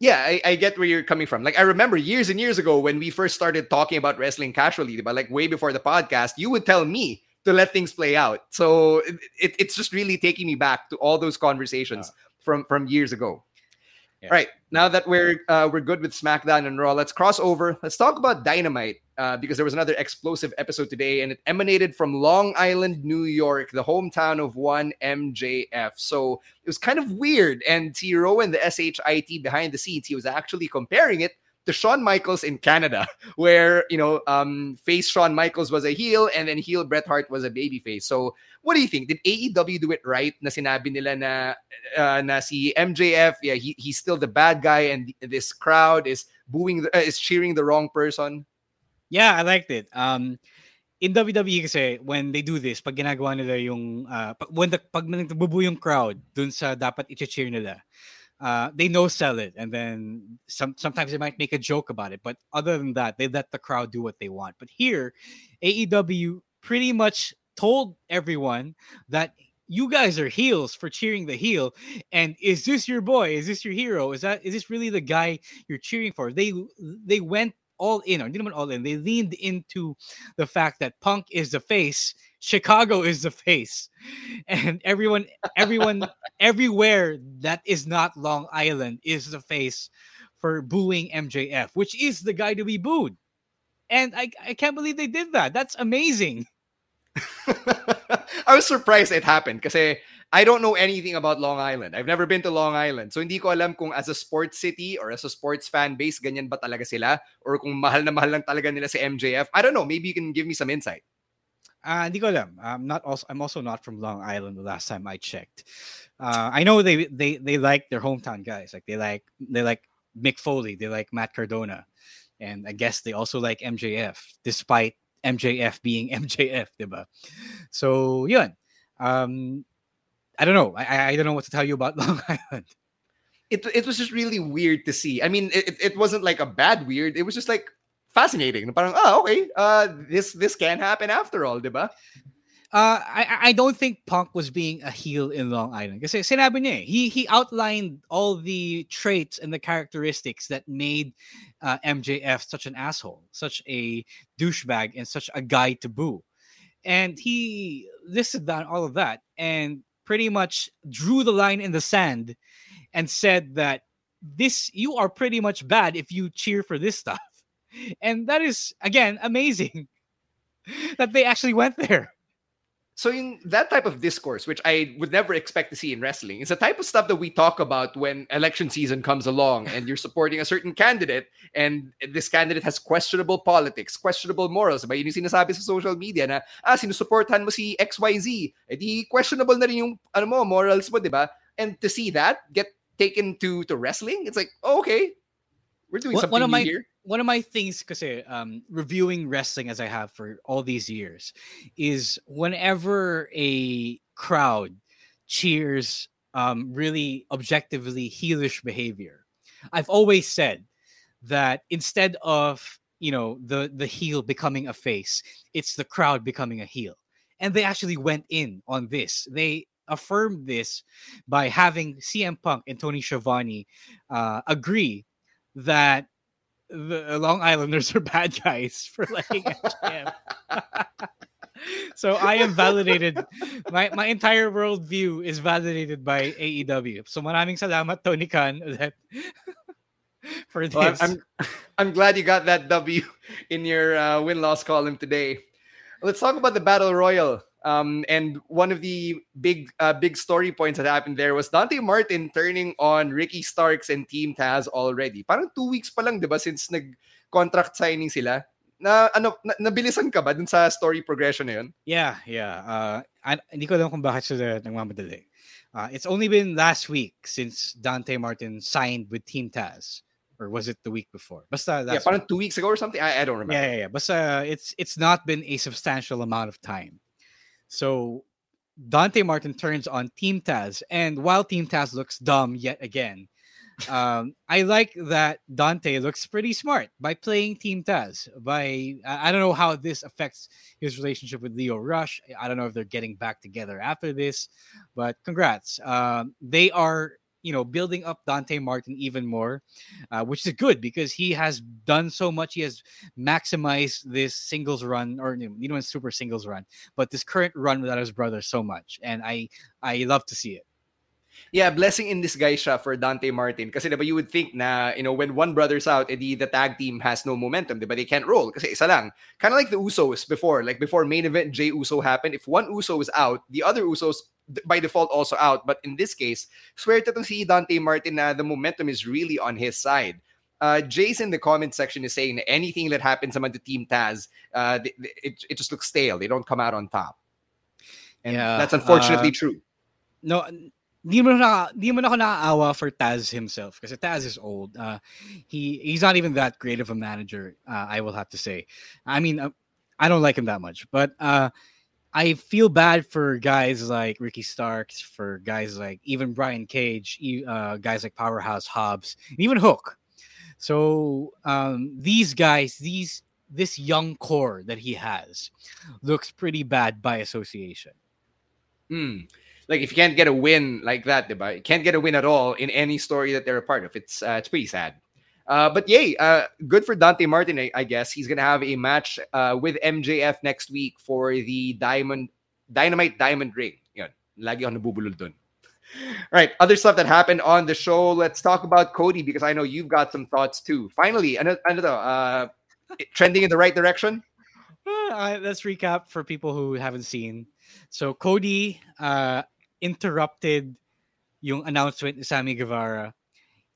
Yeah, I, I get where you're coming from. Like I remember years and years ago when we first started talking about wrestling casually, but like way before the podcast, you would tell me to let things play out. So it, it- it's just really taking me back to all those conversations from from years ago. All right, now that we're uh, we're good with SmackDown and Raw, let's cross over. Let's talk about Dynamite uh, because there was another explosive episode today, and it emanated from Long Island, New York, the hometown of one MJF. So it was kind of weird. And T. Rowan, the SHIT behind the scenes, he was actually comparing it to Shawn Michaels in Canada, where you know, um, face Shawn Michaels was a heel, and then heel Bret Hart was a baby face. So, what do you think? Did AEW do it right? Na sinabi nila na uh, na si MJF, yeah, he, he's still the bad guy, and this crowd is booing, the, uh, is cheering the wrong person. Yeah, I liked it. Um, in WWE kasi, when they do this, pag ginagawa nila yung, uh, when the, pag nagbubu yung crowd dun sa dapat i-cheer nila, uh, they no sell it. And then some, sometimes they might make a joke about it. But other than that, they let the crowd do what they want. But here, AEW pretty much told everyone that you guys are heels for cheering the heel and is this your boy is this your hero is that is this really the guy you're cheering for they they went all in or didn't all in they leaned into the fact that punk is the face chicago is the face and everyone everyone everywhere that is not long island is the face for booing mjf which is the guy to be booed. And i, I can't believe they did that. That's amazing. I was surprised it happened because I don't know anything about Long Island. I've never been to Long Island. So hindi ko alam kung as a sports city or as a sports fan base, ganyan ba talaga sila? Or kung mahal na mahal lang talaga nila si MJF. I don't know. Maybe you can give me some insight. Uh, hindi ko alam. I'm not also I'm also not from Long Island the last time I checked. Uh, I know they they they like their hometown guys. Like they like they like Mick Foley, they like Matt Cardona. And I guess they also like MJF despite MJF being MJF, diba? So, yun. Um, I don't know. I, I don't know what to tell you about Long Island. It, it was just really weird to see. I mean, it, it wasn't like a bad weird. It was just like fascinating. Parang, oh, okay. Uh, this this can happen after all, diba? Uh, I I don't think Punk was being a heel in Long Island. Kasi sinabi niya, eh, he he outlined all the traits and the characteristics that made uh, MJF such an asshole, such a douchebag, and such a guy to boo. And he listed down all of that and pretty much drew the line in the sand and said that this you are pretty much bad if you cheer for this stuff. And that is again amazing that they actually went there so in that type of discourse which i would never expect to see in wrestling it's the type of stuff that we talk about when election season comes along and you're supporting a certain candidate and this candidate has questionable politics questionable morals. Ba yun yung sinasabi sa social media na ah sinusuportahan mo si XYZ eh di questionable na rin yung ano mo morals mo di ba and to see that get taken to to wrestling it's like oh, okay we're doing something one of my, here one of my things because um, reviewing wrestling as I have for all these years is whenever a crowd cheers um, really objectively heelish behavior, I've always said that instead of you know the the heel becoming a face, it's the crowd becoming a heel, and they actually went in on this. They affirmed this by having CM Punk and Tony Schiavone uh, agree that the Long Islanders are bad guys for liking MJF. so I am validated. My my entire worldview is validated by AEW. So maraming salamat, Tony Khan, that for this. Well, I'm I'm glad you got that W in your uh, win loss column today. Let's talk about the battle royal. Um, and one of the big uh, big story points that happened there was Dante Martin turning on Ricky Starks and Team Taz already. Parang two weeks pa lang, di ba, since nag-contract signing sila. Na, ano, na, nabilisan ka ba dun sa story progression na yun? Yeah, yeah. Uh, I, hindi ko alam kung bakit sila nagmamadali. Uh, it's only been last week since Dante Martin signed with Team Taz. Or was it the week before? Basta yeah, parang two weeks ago or something. I, I don't remember. Yeah, yeah, yeah. Basta it's it's not been a substantial amount of time. So Dante Martin turns on Team Taz, and while Team Taz looks dumb yet again, um, I like that Dante looks pretty smart by playing Team Taz. By I don't know how this affects his relationship with Lio Rush. I don't know if they're getting back together after this, but congrats. Um, they are you know building up Dante Martin even more, uh, which is good because he has done so much. He has maximized this singles run or you know super singles run, but this current run without his brother so much, and I I love to see it. Yeah, blessing in disguise siya for Dante Martin. Diba, you would think na, you know, when one brother's out, edi the tag team has no momentum, diba? They can't roll kasi isa lang. Kind of like the Usos before. Like before main event Jey Uso happened, if one Uso is out, the other Usos by default also out. But in this case, swear to see Dante Martin na the momentum is really on his side. Uh, Jason in the comment section is saying anything that happens among the team Taz, uh, it, it just looks stale. They don't come out on top. And yeah, that's unfortunately uh, true. No, di mo na di mo na ako naaawa for Taz himself because Taz is old. Uh, he he's not even that great of a manager. Uh, I will have to say. I mean, uh, I don't like him that much, but uh, I feel bad for guys like Ricky Starks, for guys like even Brian Cage, uh, guys like Powerhouse Hobbs, and even Hook. So um, these guys, these this young core that he has looks pretty bad by association. Hmm. Like if you can't get a win like that? You can't get a win at all in any story that they're a part of. It's uh, it's pretty sad. Uh, but yay, uh, good for Dante Martin, I, I, guess. He's gonna have a match uh, with MJF next week for the Diamond Dynamite Diamond Ring. Yun, lagi ako nabubulol dun. All right, other stuff that happened on the show. Let's talk about Cody because I know you've got some thoughts too. Finally, ano, ano to, uh, trending in the right direction. Uh, let's recap for people who haven't seen. So Cody interrupted yung announcement ni Sammy Guevara.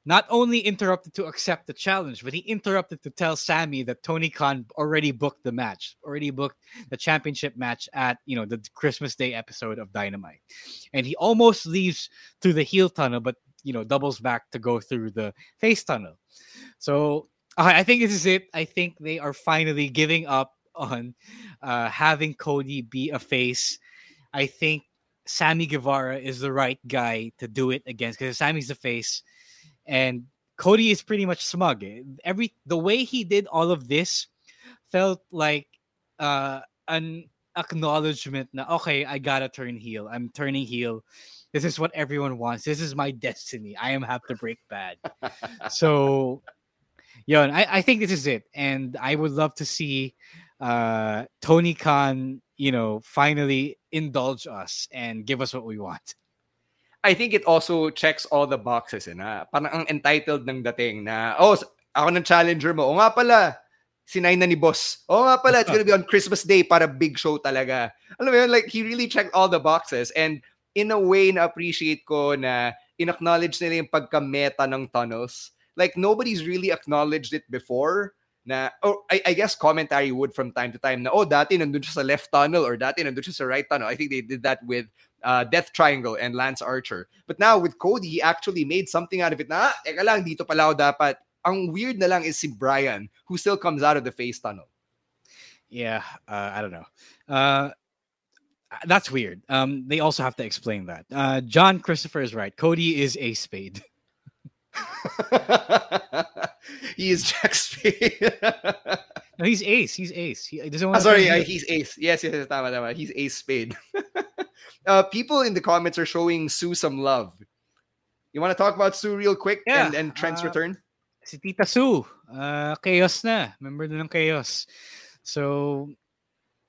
Not only interrupted to accept the challenge, but he interrupted to tell Sammy that Tony Khan already booked the match, already booked the championship match at you know the Christmas Day episode of Dynamite, and he almost leaves through the heel tunnel, but you know doubles back to go through the face tunnel. So I think this is it. I think they are finally giving up on uh, having Cody be a face. I think Sammy Guevara is the right guy to do it against because Sammy's the face, and Cody is pretty much smug. Every the way he did all of this felt like uh, an acknowledgement. Now, okay, I gotta turn heel. I'm turning heel. This is what everyone wants. This is my destiny. I am have to break bad. so, yeah, I, I think this is it, and I would love to see uh, Tony Khan you know, finally indulge us and give us what we want. I think it also checks all the boxes. Eh, na parang ang entitled ng dating na, oh, ako ng challenger mo. O nga pala, sinay na ni boss. O nga pala, it's gonna be on Christmas Day para big show talaga. Alam mo yun, like, he really checked all the boxes. And in a way, na-appreciate ko na in-acknowledge nila yung pagka-meta ng tunnels. Like, nobody's really acknowledged it before na oh I, I guess commentary would from time to time na oh dati nandun siya sa left tunnel or dati nandun siya sa right tunnel. I think they did that with uh, Death Triangle and Lance Archer. But now with Cody, he actually made something out of it na, ah, teka lang, dito pala ako dapat. Ang weird na lang is si Brian who still comes out of the face tunnel. Yeah, uh, I don't know. Uh, that's weird. Um, they also have to explain that. Uh, John Christopher is right. Cody is a spade. he is Jack Spade. no, he's Ace. He's Ace. He doesn't want. Oh, sorry, uh, he's Ace. Yes, yes, tama, tama. He's Ace Spade. uh, people in the comments are showing Sue some love. You want to talk about Sue real quick yeah. and, and Trent's uh, return? Si Tita Sue, uh, chaos na. Member na ng chaos. So,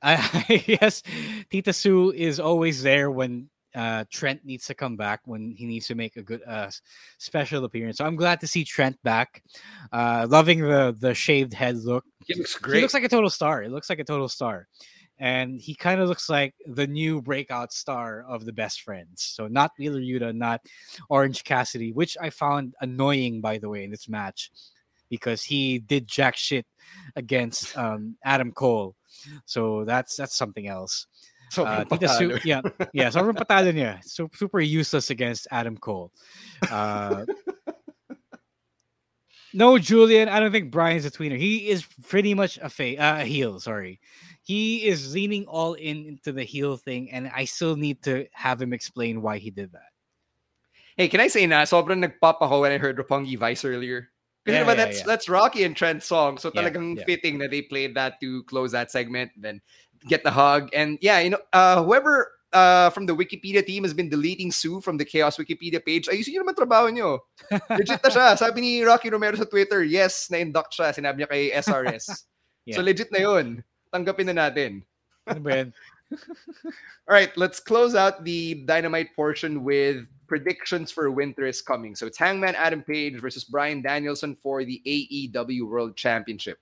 I yes, Tita Sue is always there when uh, Trent needs to come back when he needs to make a good uh, special appearance. So I'm glad to see Trent back. Uh, loving the the shaved head look. He looks great. He looks like a total star. It looks like a total star. And he kind of looks like the new breakout star of the best friends. So not Wheeler Yuta, not Orange Cassidy, which I found annoying by the way in this match because he did jack shit against um, Adam Cole. So that's that's something else. uh, Su- yeah, yeah, sobrang patalo niya. So, super useless against Adam Cole. Uh, no, Julian. I don't think Bryan's a tweener. He is pretty much a fa- uh, a heel. Sorry, he is leaning all in into the heel thing, and I still need to have him explain why he did that. Hey, can I say na sobrang nagpapa ako when I heard Roppongi Vice earlier? Because yeah, yeah, that's yeah. that's Rocky and Trent's song. So talagang fitting that they played that to close that segment. Then get the hug. And yeah, you know, uh, whoever uh, from the Wikipedia team has been deleting Sue from the Chaos Wikipedia page, ayusin nyo naman trabaho nyo. Legit na siya. Sabi ni Rocky Romero sa Twitter, yes, na-induct siya. Sinabi niya kay SRS. yeah. So legit na yun. Tanggapin na natin. Ano ba All right, let's close out the Dynamite portion with predictions for winter is coming. So it's Hangman Adam Page versus Bryan Danielson for the AEW World Championship.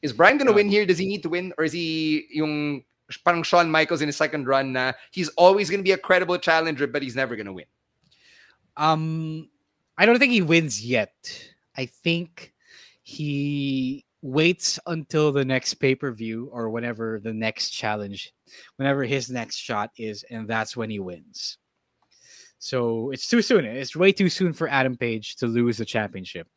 Is Bryan gonna win here? Does he need to win? Or is he yung parang Shawn Michaels in his second run na he's always gonna be a credible challenger, but he's never gonna win? Um, I don't think he wins yet. I think he waits until the next pay-per-view or whenever the next challenge, whenever his next shot is, and that's when he wins. So it's too soon. It's way too soon for Adam Page to lose the championship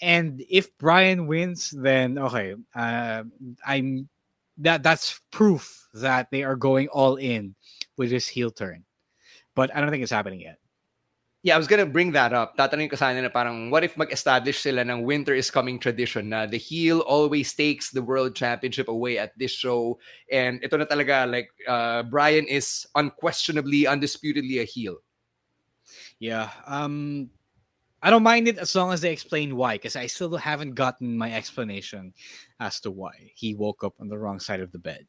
and if Bryan wins, then okay, uh, I'm that that's proof that they are going all in with this heel turn. But I don't think it's happening yet. Yeah, I was gonna bring that up. Tatanungin ko sana na parang, what if mag-establish sila ng winter is coming tradition na the heel always takes the world championship away at this show. And ito na talaga, like, uh, Bryan is unquestionably, undisputedly a heel. Yeah. Um, I don't mind it as long as they explain why, because I still haven't gotten my explanation as to why he woke up on the wrong side of the bed.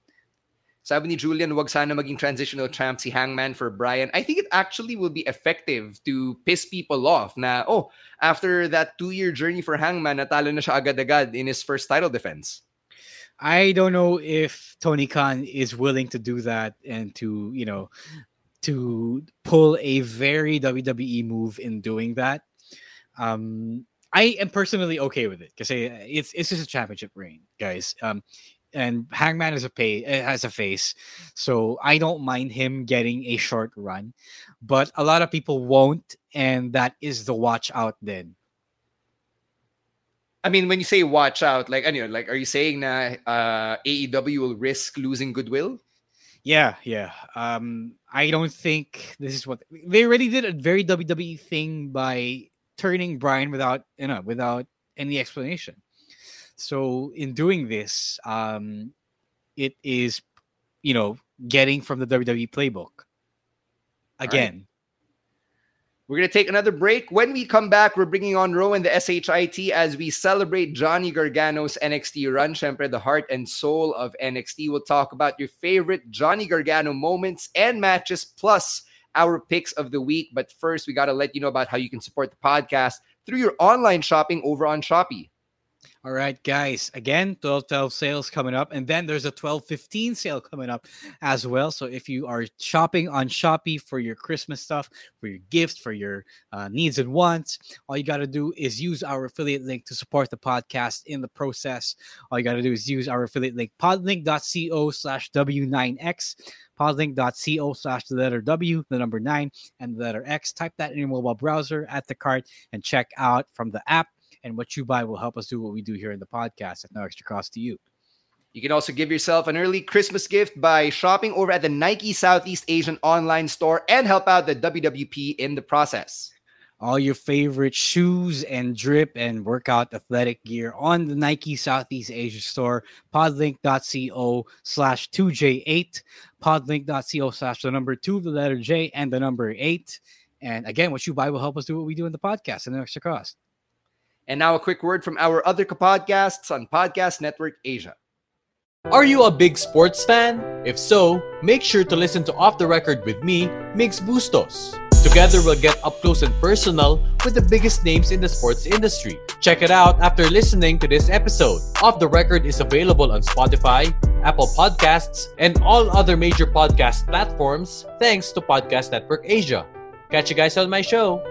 Sabi ni Julian, wag sana maging transitional champ si Hangman for Bryan. I think it actually will be effective to piss people off na, oh, after that two-year journey for Hangman, natalo na siya agad-agad in his first title defense. I don't know if Tony Khan is willing to do that and to, you know, to pull a very WWE move in doing that. Um, I am personally okay with it because it's it's just a championship reign, guys. Um, and Hangman is a pay eh, has a face, so I don't mind him getting a short run, but a lot of people won't, and that is the watch out then. I mean, when you say watch out, like, anyway, like, are you saying that uh, AEW will risk losing goodwill? Yeah, yeah. Um, I don't think this is what they already did a very WWE thing by turning Bryan without you know without any explanation. So in doing this, um, it is you know getting from the WWE playbook again. We're going to take another break. When we come back, we're bringing on Rowan, the SHIT, as we celebrate Johnny Gargano's NXT run. Siyempre, the heart and soul of NXT. We'll talk about your favorite Johnny Gargano moments and matches, plus our picks of the week. But first, we got to let you know about how you can support the podcast through your online shopping over on Shopee. All right, guys. Again, 12 12 sales coming up. And then there's a 12 15 sale coming up as well. So if you are shopping on Shopee for your Christmas stuff, for your gifts, for your uh, needs and wants, all you got to do is use our affiliate link to support the podcast in the process. All you got to do is use our affiliate link, podlink.co slash W9X podlink.co slash the letter W, the number nine, and the letter X. Type that in your mobile browser at the cart and check out from the app and what you buy will help us do what we do here in the podcast at no extra cost to you. You can also give yourself an early Christmas gift by shopping over at the Nike Southeast Asian online store and help out the WWP in the process. All your favorite shoes and drip and workout athletic gear on the Nike Southeast Asia store, podlink.co slash 2J8, podlink.co slash the number two, the letter J, and the number eight. And again, what you buy will help us do what we do in the podcast and no extra cost. And now a quick word from our other podcasts on Podcast Network Asia. Are you a big sports fan? If so, make sure to listen to Off the Record with me, Migs Bustos. Together, we'll get up close and personal with the biggest names in the sports industry. Check it out after listening to this episode. Off the Record is available on Spotify, Apple Podcasts, and all other major podcast platforms thanks to Podcast Network Asia. Catch you guys on my show.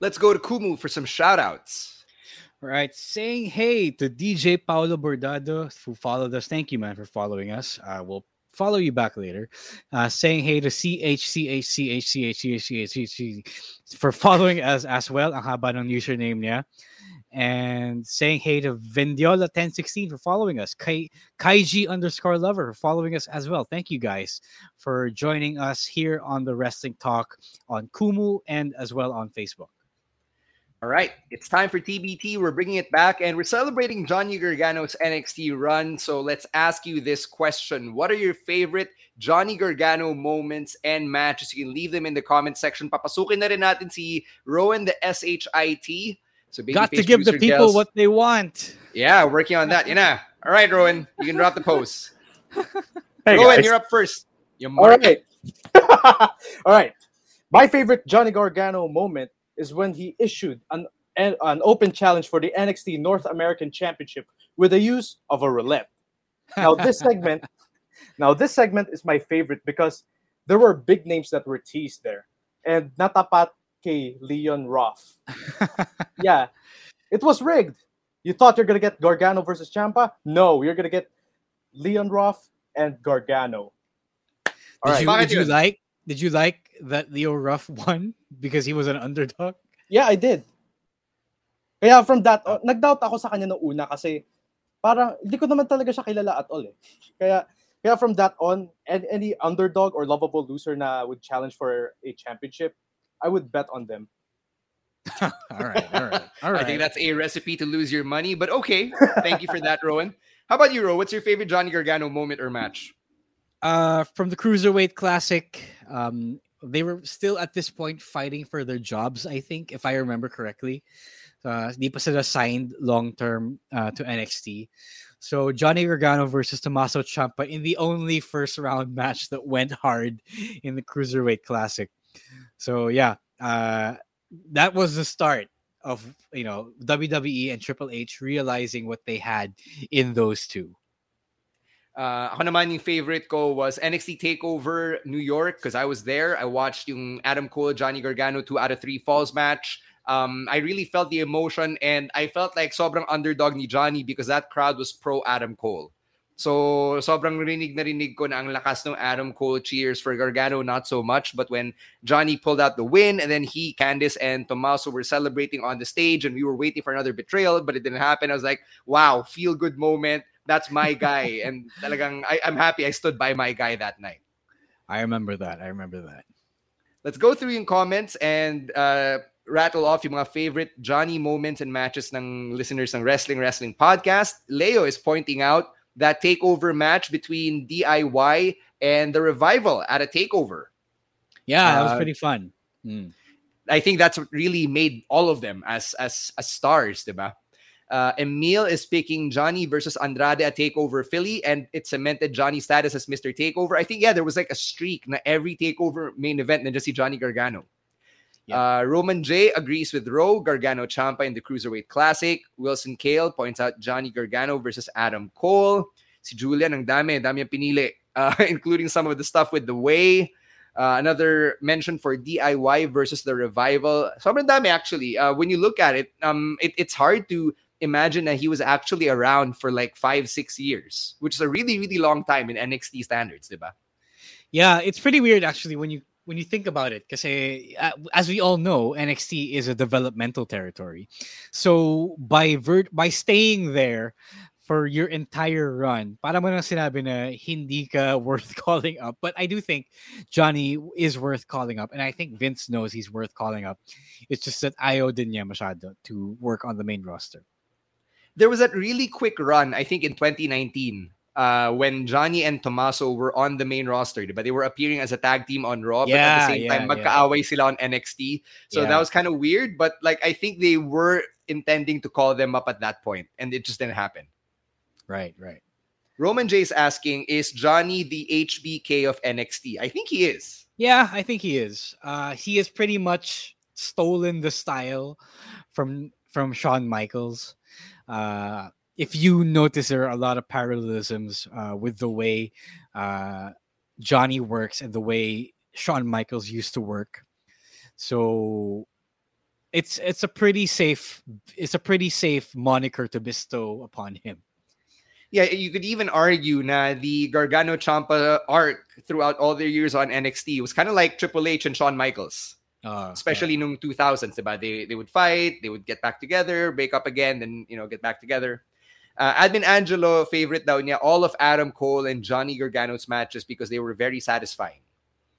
Let's go to Kumu for some shout outs. All right. Saying hey to DJ Paulo Bordado who followed us. Thank you, man, for following us. Uh, we'll follow you back later. Uh, saying hey to CHCHCHCHCHCHCH for following us as well. Ang haba ng username niya. And saying hey to Vendiola1016 for following us. Kai, Kaiji underscore lover for following us as well. Thank you guys for joining us here on the Wrestling Talk on Kumu and as well on Facebook. All right, it's time for TBT. We're bringing it back and we're celebrating Johnny Gargano's NXT run. So let's ask you this question What are your favorite Johnny Gargano moments and matches? You can leave them in the comment section. Papasukin na rin natin si Rowan, the SHIT. So Got to give the people Dels. what they want. Yeah, working on that. You know. All right, Rowan, you can drop the post. hey, Rowan, guys. you're up first. You All right. All right. My favorite Johnny Gargano moment is when he issued an, an, an open challenge for the NXT North American Championship with the use of a roulette. Now this segment, now this segment is my favorite because there were big names that were teased there, and natapat kay Leon Ruff. yeah, it was rigged. You thought you're gonna get Gargano versus Ciampa? No, you're gonna get Leon Ruff and Gargano. All did, right. you, did you like did you like that Leo Ruff won because he was an underdog? Yeah, I did. Kaya from that, uh, nag-doubt ako sa kanya nung una kasi parang hindi ko naman talaga siya kilala at all eh. Kaya Yeah, from that on, and any underdog or lovable loser na would challenge for a championship, I would bet on them. all right, all right, all right. I think that's a recipe to lose your money, but okay. Thank you for that, Rowan. How about you, Ro? What's your favorite Johnny Gargano moment or match? Uh, from the Cruiserweight Classic, um, they were still at this point fighting for their jobs, I think, if I remember correctly. Uh, di signed long term uh, to NXT. So Johnny Gargano versus Tommaso Ciampa in the only first round match that went hard in the Cruiserweight Classic. So yeah, uh, that was the start of you know WWE and Triple H realizing what they had in those two. Uh, ako naman yung favorite ko was NXT TakeOver New York because I was there. I watched yung Adam Cole, Johnny Gargano 2 out of 3 falls match. Um, I really felt the emotion and I felt like sobrang underdog ni Johnny because that crowd was pro Adam Cole. So sobrang rinig na rinig ko na ang lakas ng Adam Cole cheers for Gargano not so much but when Johnny pulled out the win and then he Candice and Tommaso were celebrating on the stage and we were waiting for another betrayal but it didn't happen I was like wow feel good moment that's my guy and talagang I, I'm happy I stood by my guy that night I remember that I remember that Let's go through yung comments and uh, rattle off yung mga favorite Johnny moments and matches ng listeners ng Wrestling Wrestling Podcast. Leo is pointing out that takeover match between DIY and the Revival at a takeover. Yeah, that was Uh, pretty fun. Mm. I think that's what really made all of them as as as stars, diba? Uh, Emil is picking Johnny versus Andrade at Takeover Philly, and it cemented Johnny's status as Mr. Takeover. I think yeah, there was like a streak na every Takeover main event na just see Johnny Gargano. Uh, Roman J agrees with Ro Gargano Ciampa in the Cruiserweight Classic. Wilson Kale points out Johnny Gargano versus Adam Cole. Si Julian, ang dami, dami pinili, uh, including some of the stuff with the way. Uh, another mention for DIY versus the revival. Sobrang dami actually. Uh, when you look at it, um, it, it's hard to imagine that he was actually around for like five, six years, which is a really, really long time in NXT standards, diba? Yeah, it's pretty weird actually when you when you think about it because uh, as we all know NXT is a developmental territory. So by vert by staying there for your entire run, para mo nang sinabi na hindi ka worth calling up. But I do think Johnny is worth calling up and I think Vince knows he's worth calling up. It's just that ayaw din niya masyado to work on the main roster. There was that really quick run, I think in 2019, uh, when Johnny and Tommaso were on the main roster, but they were appearing as a tag team on Raw, but at the same yeah, time, yeah. sila on NXT. So Yeah. that was kind of weird, but like I think they were intending to call them up at that point, and it just didn't happen. Right, right. Roman J is asking, is Johnny the HBK of NXT? I think he is. Yeah, I think he is. Uh, he has pretty much stolen the style from from Shawn Michaels. Uh, if you notice, there are a lot of parallelisms uh, with the way uh, Johnny works and the way Shawn Michaels used to work. So it's it's a pretty safe it's a pretty safe moniker to bestow upon him. Yeah, you could even argue na the Gargano Ciampa arc throughout all their years on NXT was kind of like Triple H and Shawn Michaels. Uh, especially nung 2000s, diba? They, they would fight, they would get back together, break up again, then, you know, get back together. Uh, Admin Angelo, favorite daw niya, all of Adam Cole and Johnny Gargano's matches because they were very satisfying.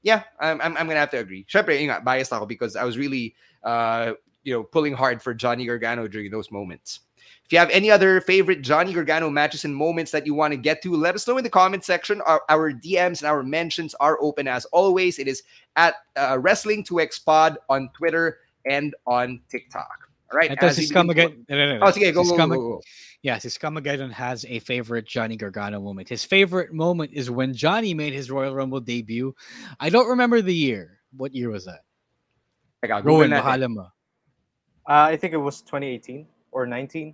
Yeah, I'm, I'm, I'm gonna have to agree. Syempre, yun nga, biased ako because I was really, uh, you know, pulling hard for Johnny Gargano during those moments. If you have any other favorite Johnny Gargano matches and moments that you want to get to, let us know in the comment section. Our, our DMs and our mentions are open as always. It is at uh, Wrestling2X Pod on Twitter and on TikTok. All right. Ito as si we begin Scamageddon. to- No, no, no, Oh, sige, go, Si go, go, go. Yeah, si Scamageddon has a favorite Johnny Gargano moment. His favorite moment is when Johnny made his Royal Rumble debut. I don't remember the year. What year was that? Teka, Google Rowan, natin. bahala mo. Uh, I think it was 2018 or 19.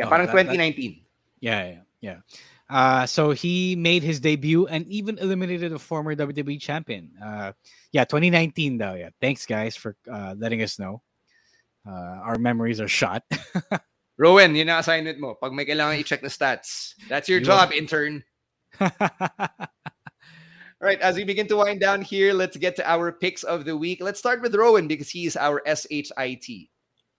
Yeah, Oh, parang that- that- 2019. Yeah, yeah, yeah. Uh, so he made his debut and even eliminated a former WWE champion. Uh, yeah, 2019 though. Yeah, thanks guys for uh, letting us know. Uh, our memories are shot. Rowan, yun ang assignment mo. Pag may kailangan i-check na stats. That's your You job, intern. All right, as we begin to wind down here, let's get to our picks of the week. Let's start with Rowan because he's our SHIT.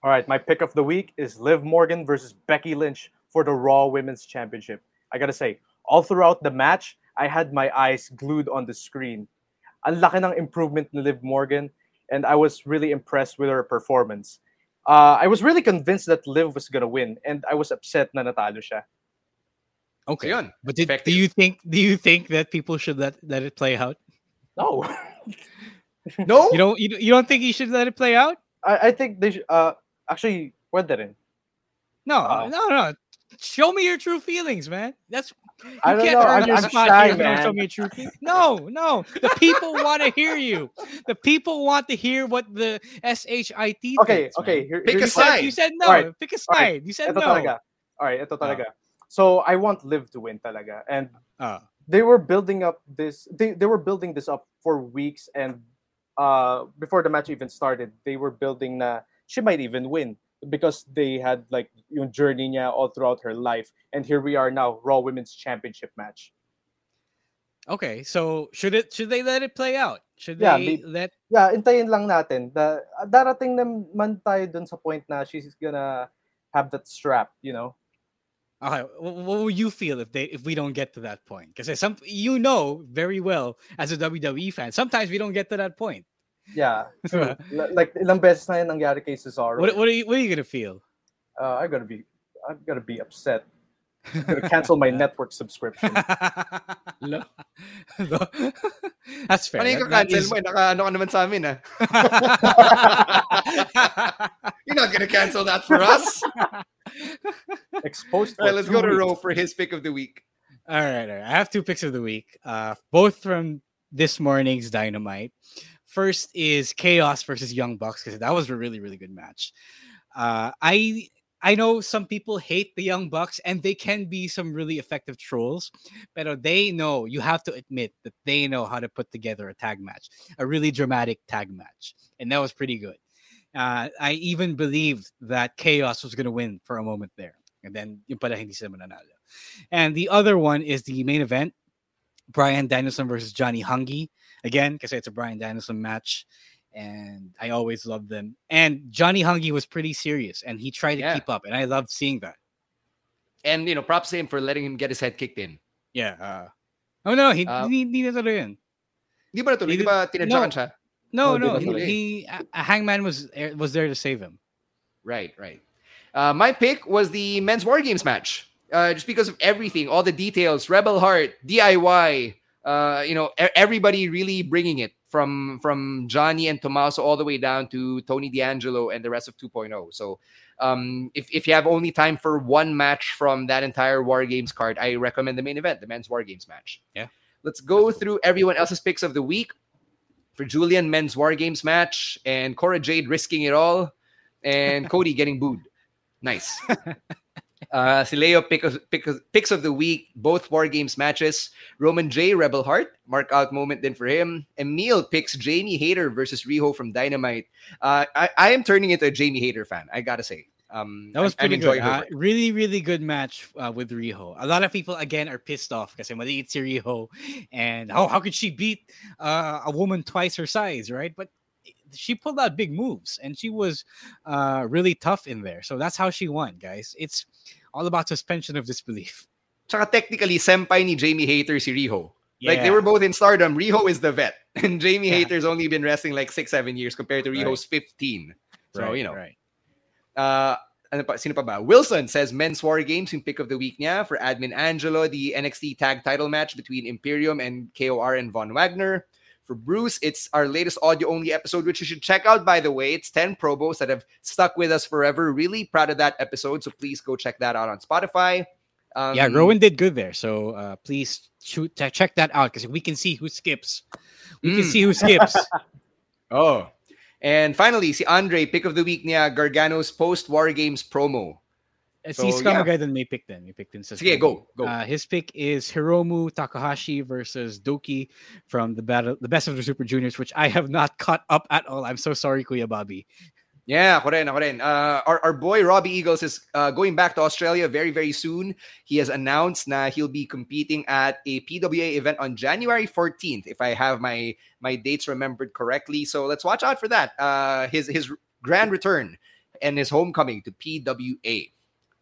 All right, my pick of the week is Liv Morgan versus Becky Lynch for the Raw Women's Championship. I gotta say, All throughout the match, I had my eyes glued on the screen. Ang laki ng improvement ni Liv Morgan, and I was really impressed with her performance. Uh, I was really convinced that Liv was gonna win, and I was upset na natalo siya. Okay. So yun. But did, do you think do you think that people should let let it play out? No. no? You don't you, you don't think you should let it play out? I, I think they should, uh actually pwede rin. No, Oh. no, no. Show me your true feelings, man. That's you I don't can't know, earn I'm- your I'm spot shy, here if you don't man. show me your true feelings. No, no. The people want to hear you. The people want to hear what the SHIT Okay, thinks, okay. Here, Pick here a you side. You said no. Alright, Pick a alright. side. You said Ito no. talaga. All right, ito talaga. So I want Liv to win talaga. And Ah. they were building up this they, they were building this up for weeks and uh before the match even started, they were building na she might even win because they had like yung journey niya all throughout her life. And here we are now, Raw Women's Championship match. Okay, so should it should they let it play out? Should Yeah, they let Yeah, intayin lang natin. Da, darating naman tayo dun sa point na she's gonna have that strap, you know? Okay, wh- what will you feel if they if we don't get to that point? Because some you know very well as a WWE fan, sometimes we don't get to that point. Yeah, true. Like ilang beses na yun nangyari kay Cesaro. What what are you what are you gonna feel? uh, I'm gonna be I'm gonna be upset. I'm gonna cancel my network subscription. Lo- lo- That's fair. Ano yung That- that cancel mo? eh? Naka, ano ka naman sa amin, ah. You're not gonna cancel that for us. Exposed. All right, for let's go to weeks. Ro for his pick of the week. All right, all right. I have two picks of the week, uh, both from this morning's Dynamite. First is Chaos versus Young Bucks because that was a really, really good match. Uh, I I know some people hate the Young Bucks and they can be some really effective trolls, but they know you have to admit that they know how to put together a tag match, a really dramatic tag match, and that was pretty good. Uh, I even believed that Chaos was going to win for a moment there, and then yung hindi. And the other one is the main event Bryan Danielson versus Johnny Hungy. Again, because it's a Bryan Danielson match. And I always love them. And Johnny Hungy was pretty serious and he tried to Yeah. keep up. And I loved seeing that. And, you know, props to him for letting him get his head kicked in. Yeah. Uh, oh, no. He, Uh, hindi, hindi natuloy yun. Di ba natuloy? Di ba tinadyakan siya? No, Oh, no. He, he, a- Hangman was, er, was there to save him. Right, right. Uh, my pick was the men's war games match. Uh, just because of everything, all the details, Rebel Heart, DIY, uh, you know, everybody really bringing it from from Johnny and Tommaso all the way down to Tony D'Angelo and the rest of 2.0. So, um, if if you have only time for one match from that entire War Games card, I recommend the main event, the men's War Games match. Yeah. Let's go through everyone else's picks of the week. For Julian, men's War Games match, and Cora Jade risking it all, and Cody getting booed. Nice. Uh, si Leo pick of, pick of, picks of the week, both War Games matches. Roman J, Rebel Heart, mark out moment then for him. Emil picks Jamie Hayter versus Riho from Dynamite. Uh, I, I am turning into a Jamie Hayter fan, I gotta say. Um, That was pretty good. Uh, really, really good match uh, with Riho. A lot of people again are pissed off because maliit si Riho, and oh, how could she beat uh, a woman twice her size, right? But she pulled out big moves, and she was uh, really tough in there. So that's how she won, guys. It's all about suspension of disbelief. Tsaka technically, senpai ni Jamie Hayter si Riho. Like they were both in stardom. Riho is the vet, and Jamie Yeah. Hayter's only been wrestling like six, seven years compared to Right. 15. So, Right, you know. right. Uh, ano pa, sino pa ba? Wilson says men's war games yung pick of the week niya for admin Angelo, the NXT tag title match between Imperium and KOR and Von Wagner. For Bruce, it's our latest audio only episode, which you should check out, by the way. It's 10 probos that have stuck with us forever. Really proud of that episode. So please go check that out on Spotify. Um, yeah, Rowan did good there. So uh, please shoot, check- check that out because we can see who skips. We can Mm. see who skips. Oh. And finally, si Andre, pick of the week niya, Gargano's post War Games promo. Uh, So, Scrum yeah. guy then may pick then. May pick din sa Sige, go, go. Uh, his pick is Hiromu Takahashi versus DOUKI from the battle, the best of the Super Juniors, which I have not caught up at all. I'm so sorry, Kuya Bobby. Yeah, ako rin, ako rin. Uh, our, our boy Robbie Eagles is uh, going back to Australia very, very soon. He has announced na he'll be competing at a PWA event on January 14th, if I have my my dates remembered correctly. So let's watch out for that. Uh, his his grand return and his homecoming to PWA.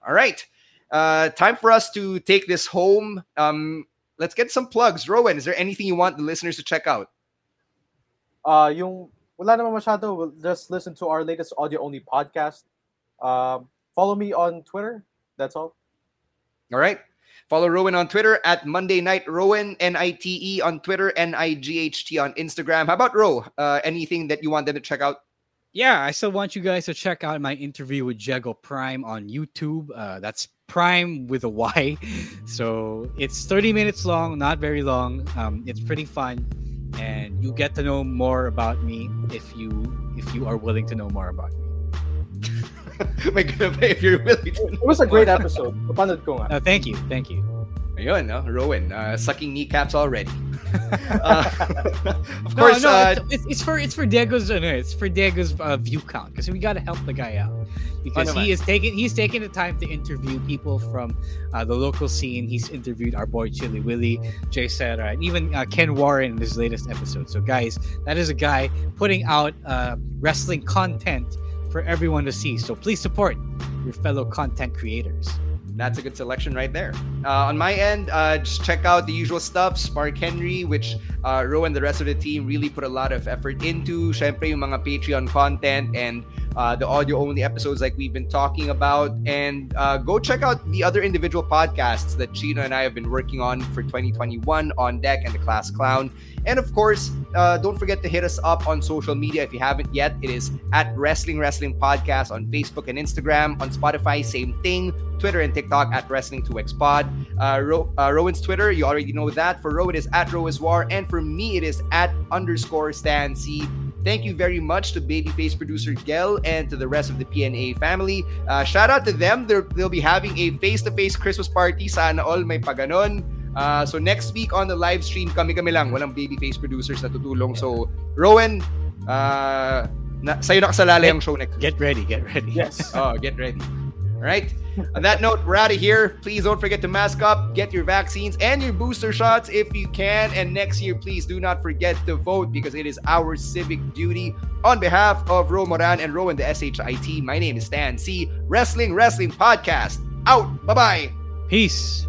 All right. uh, time for us to take this home. Um, let's get some plugs. Rowan, is there anything you want the listeners to check out? Uh, yung wala naman masyado. We'll just listen to our latest audio-only podcast. Um, follow me on Twitter. That's all. All right. Follow Rowan on Twitter at Monday Night Rowan, N I T E on Twitter, N I G H T on Instagram. How about Row? Uh, anything that you want them to check out? Yeah, I still want you guys to check out my interview with Diego Pryme on YouTube. Uh, that's Prime with a Y. So it's 30 minutes long, not very long. Um, it's pretty fun, and you get to know more about me if you if you are willing to know more about me. My God, if you're willing to It was a great episode. Napanood ko nga. Uh, thank you, thank you. Ayun, no? Rowan, uh, sucking kneecaps already. uh, of No, course, no, uh, it's, it's, for it's for Diego's uh, no, it's for Diego's uh, view count because we got to help the guy out because naman. he is taking he's taking the time to interview people from uh, the local scene. He's interviewed our boy Chili Willy, Jay Serra, and even uh, Ken Warren in his latest episode. So, guys, that is a guy putting out uh, wrestling content for everyone to see. So, please support your fellow content creators. That's a good selection right there. Uh, on my end, uh, just check out the usual stuff. Spark Henry, which uh, Ro and the rest of the team really put a lot of effort into. Syempre, yung mga Patreon content and uh, the audio-only episodes like we've been talking about. And uh, go check out the other individual podcasts that Chino and I have been working on for 2021 on deck and the Class Clown. And of course, uh, don't forget to hit us up on social media if you haven't yet. It is at Wrestling Wrestling Podcast on Facebook and Instagram. On Spotify, same thing. Twitter and TikTok at Wrestling2X Pod. Uh, Ro- uh, Rowan's Twitter, you already know that. For Rowan, it is at Rowiswar. And for me, it is at underscore Stan C. Thank you very much to Babyface producer Gel and to the rest of the PNA family. Uh, shout out to them. They're, they'll be having a face-to-face Christmas party. Sana all may paganon. Uh, so next week on the live stream, kami-kami lang. Walang Babyface producers na tutulong. So, Rowan, uh, na, sa'yo nakasalalay ang show next Get ready, get ready. Yes. Oh, get ready. All right. On that note, we're out of here. Please don't forget to mask up, get your vaccines and your booster shots if you can. And next year, please do not forget to vote because it is our civic duty. On behalf of Ro Moran and Rowan, the SHIT, my name is Stan C. Wrestling Wrestling Podcast. Out. Bye bye. Peace.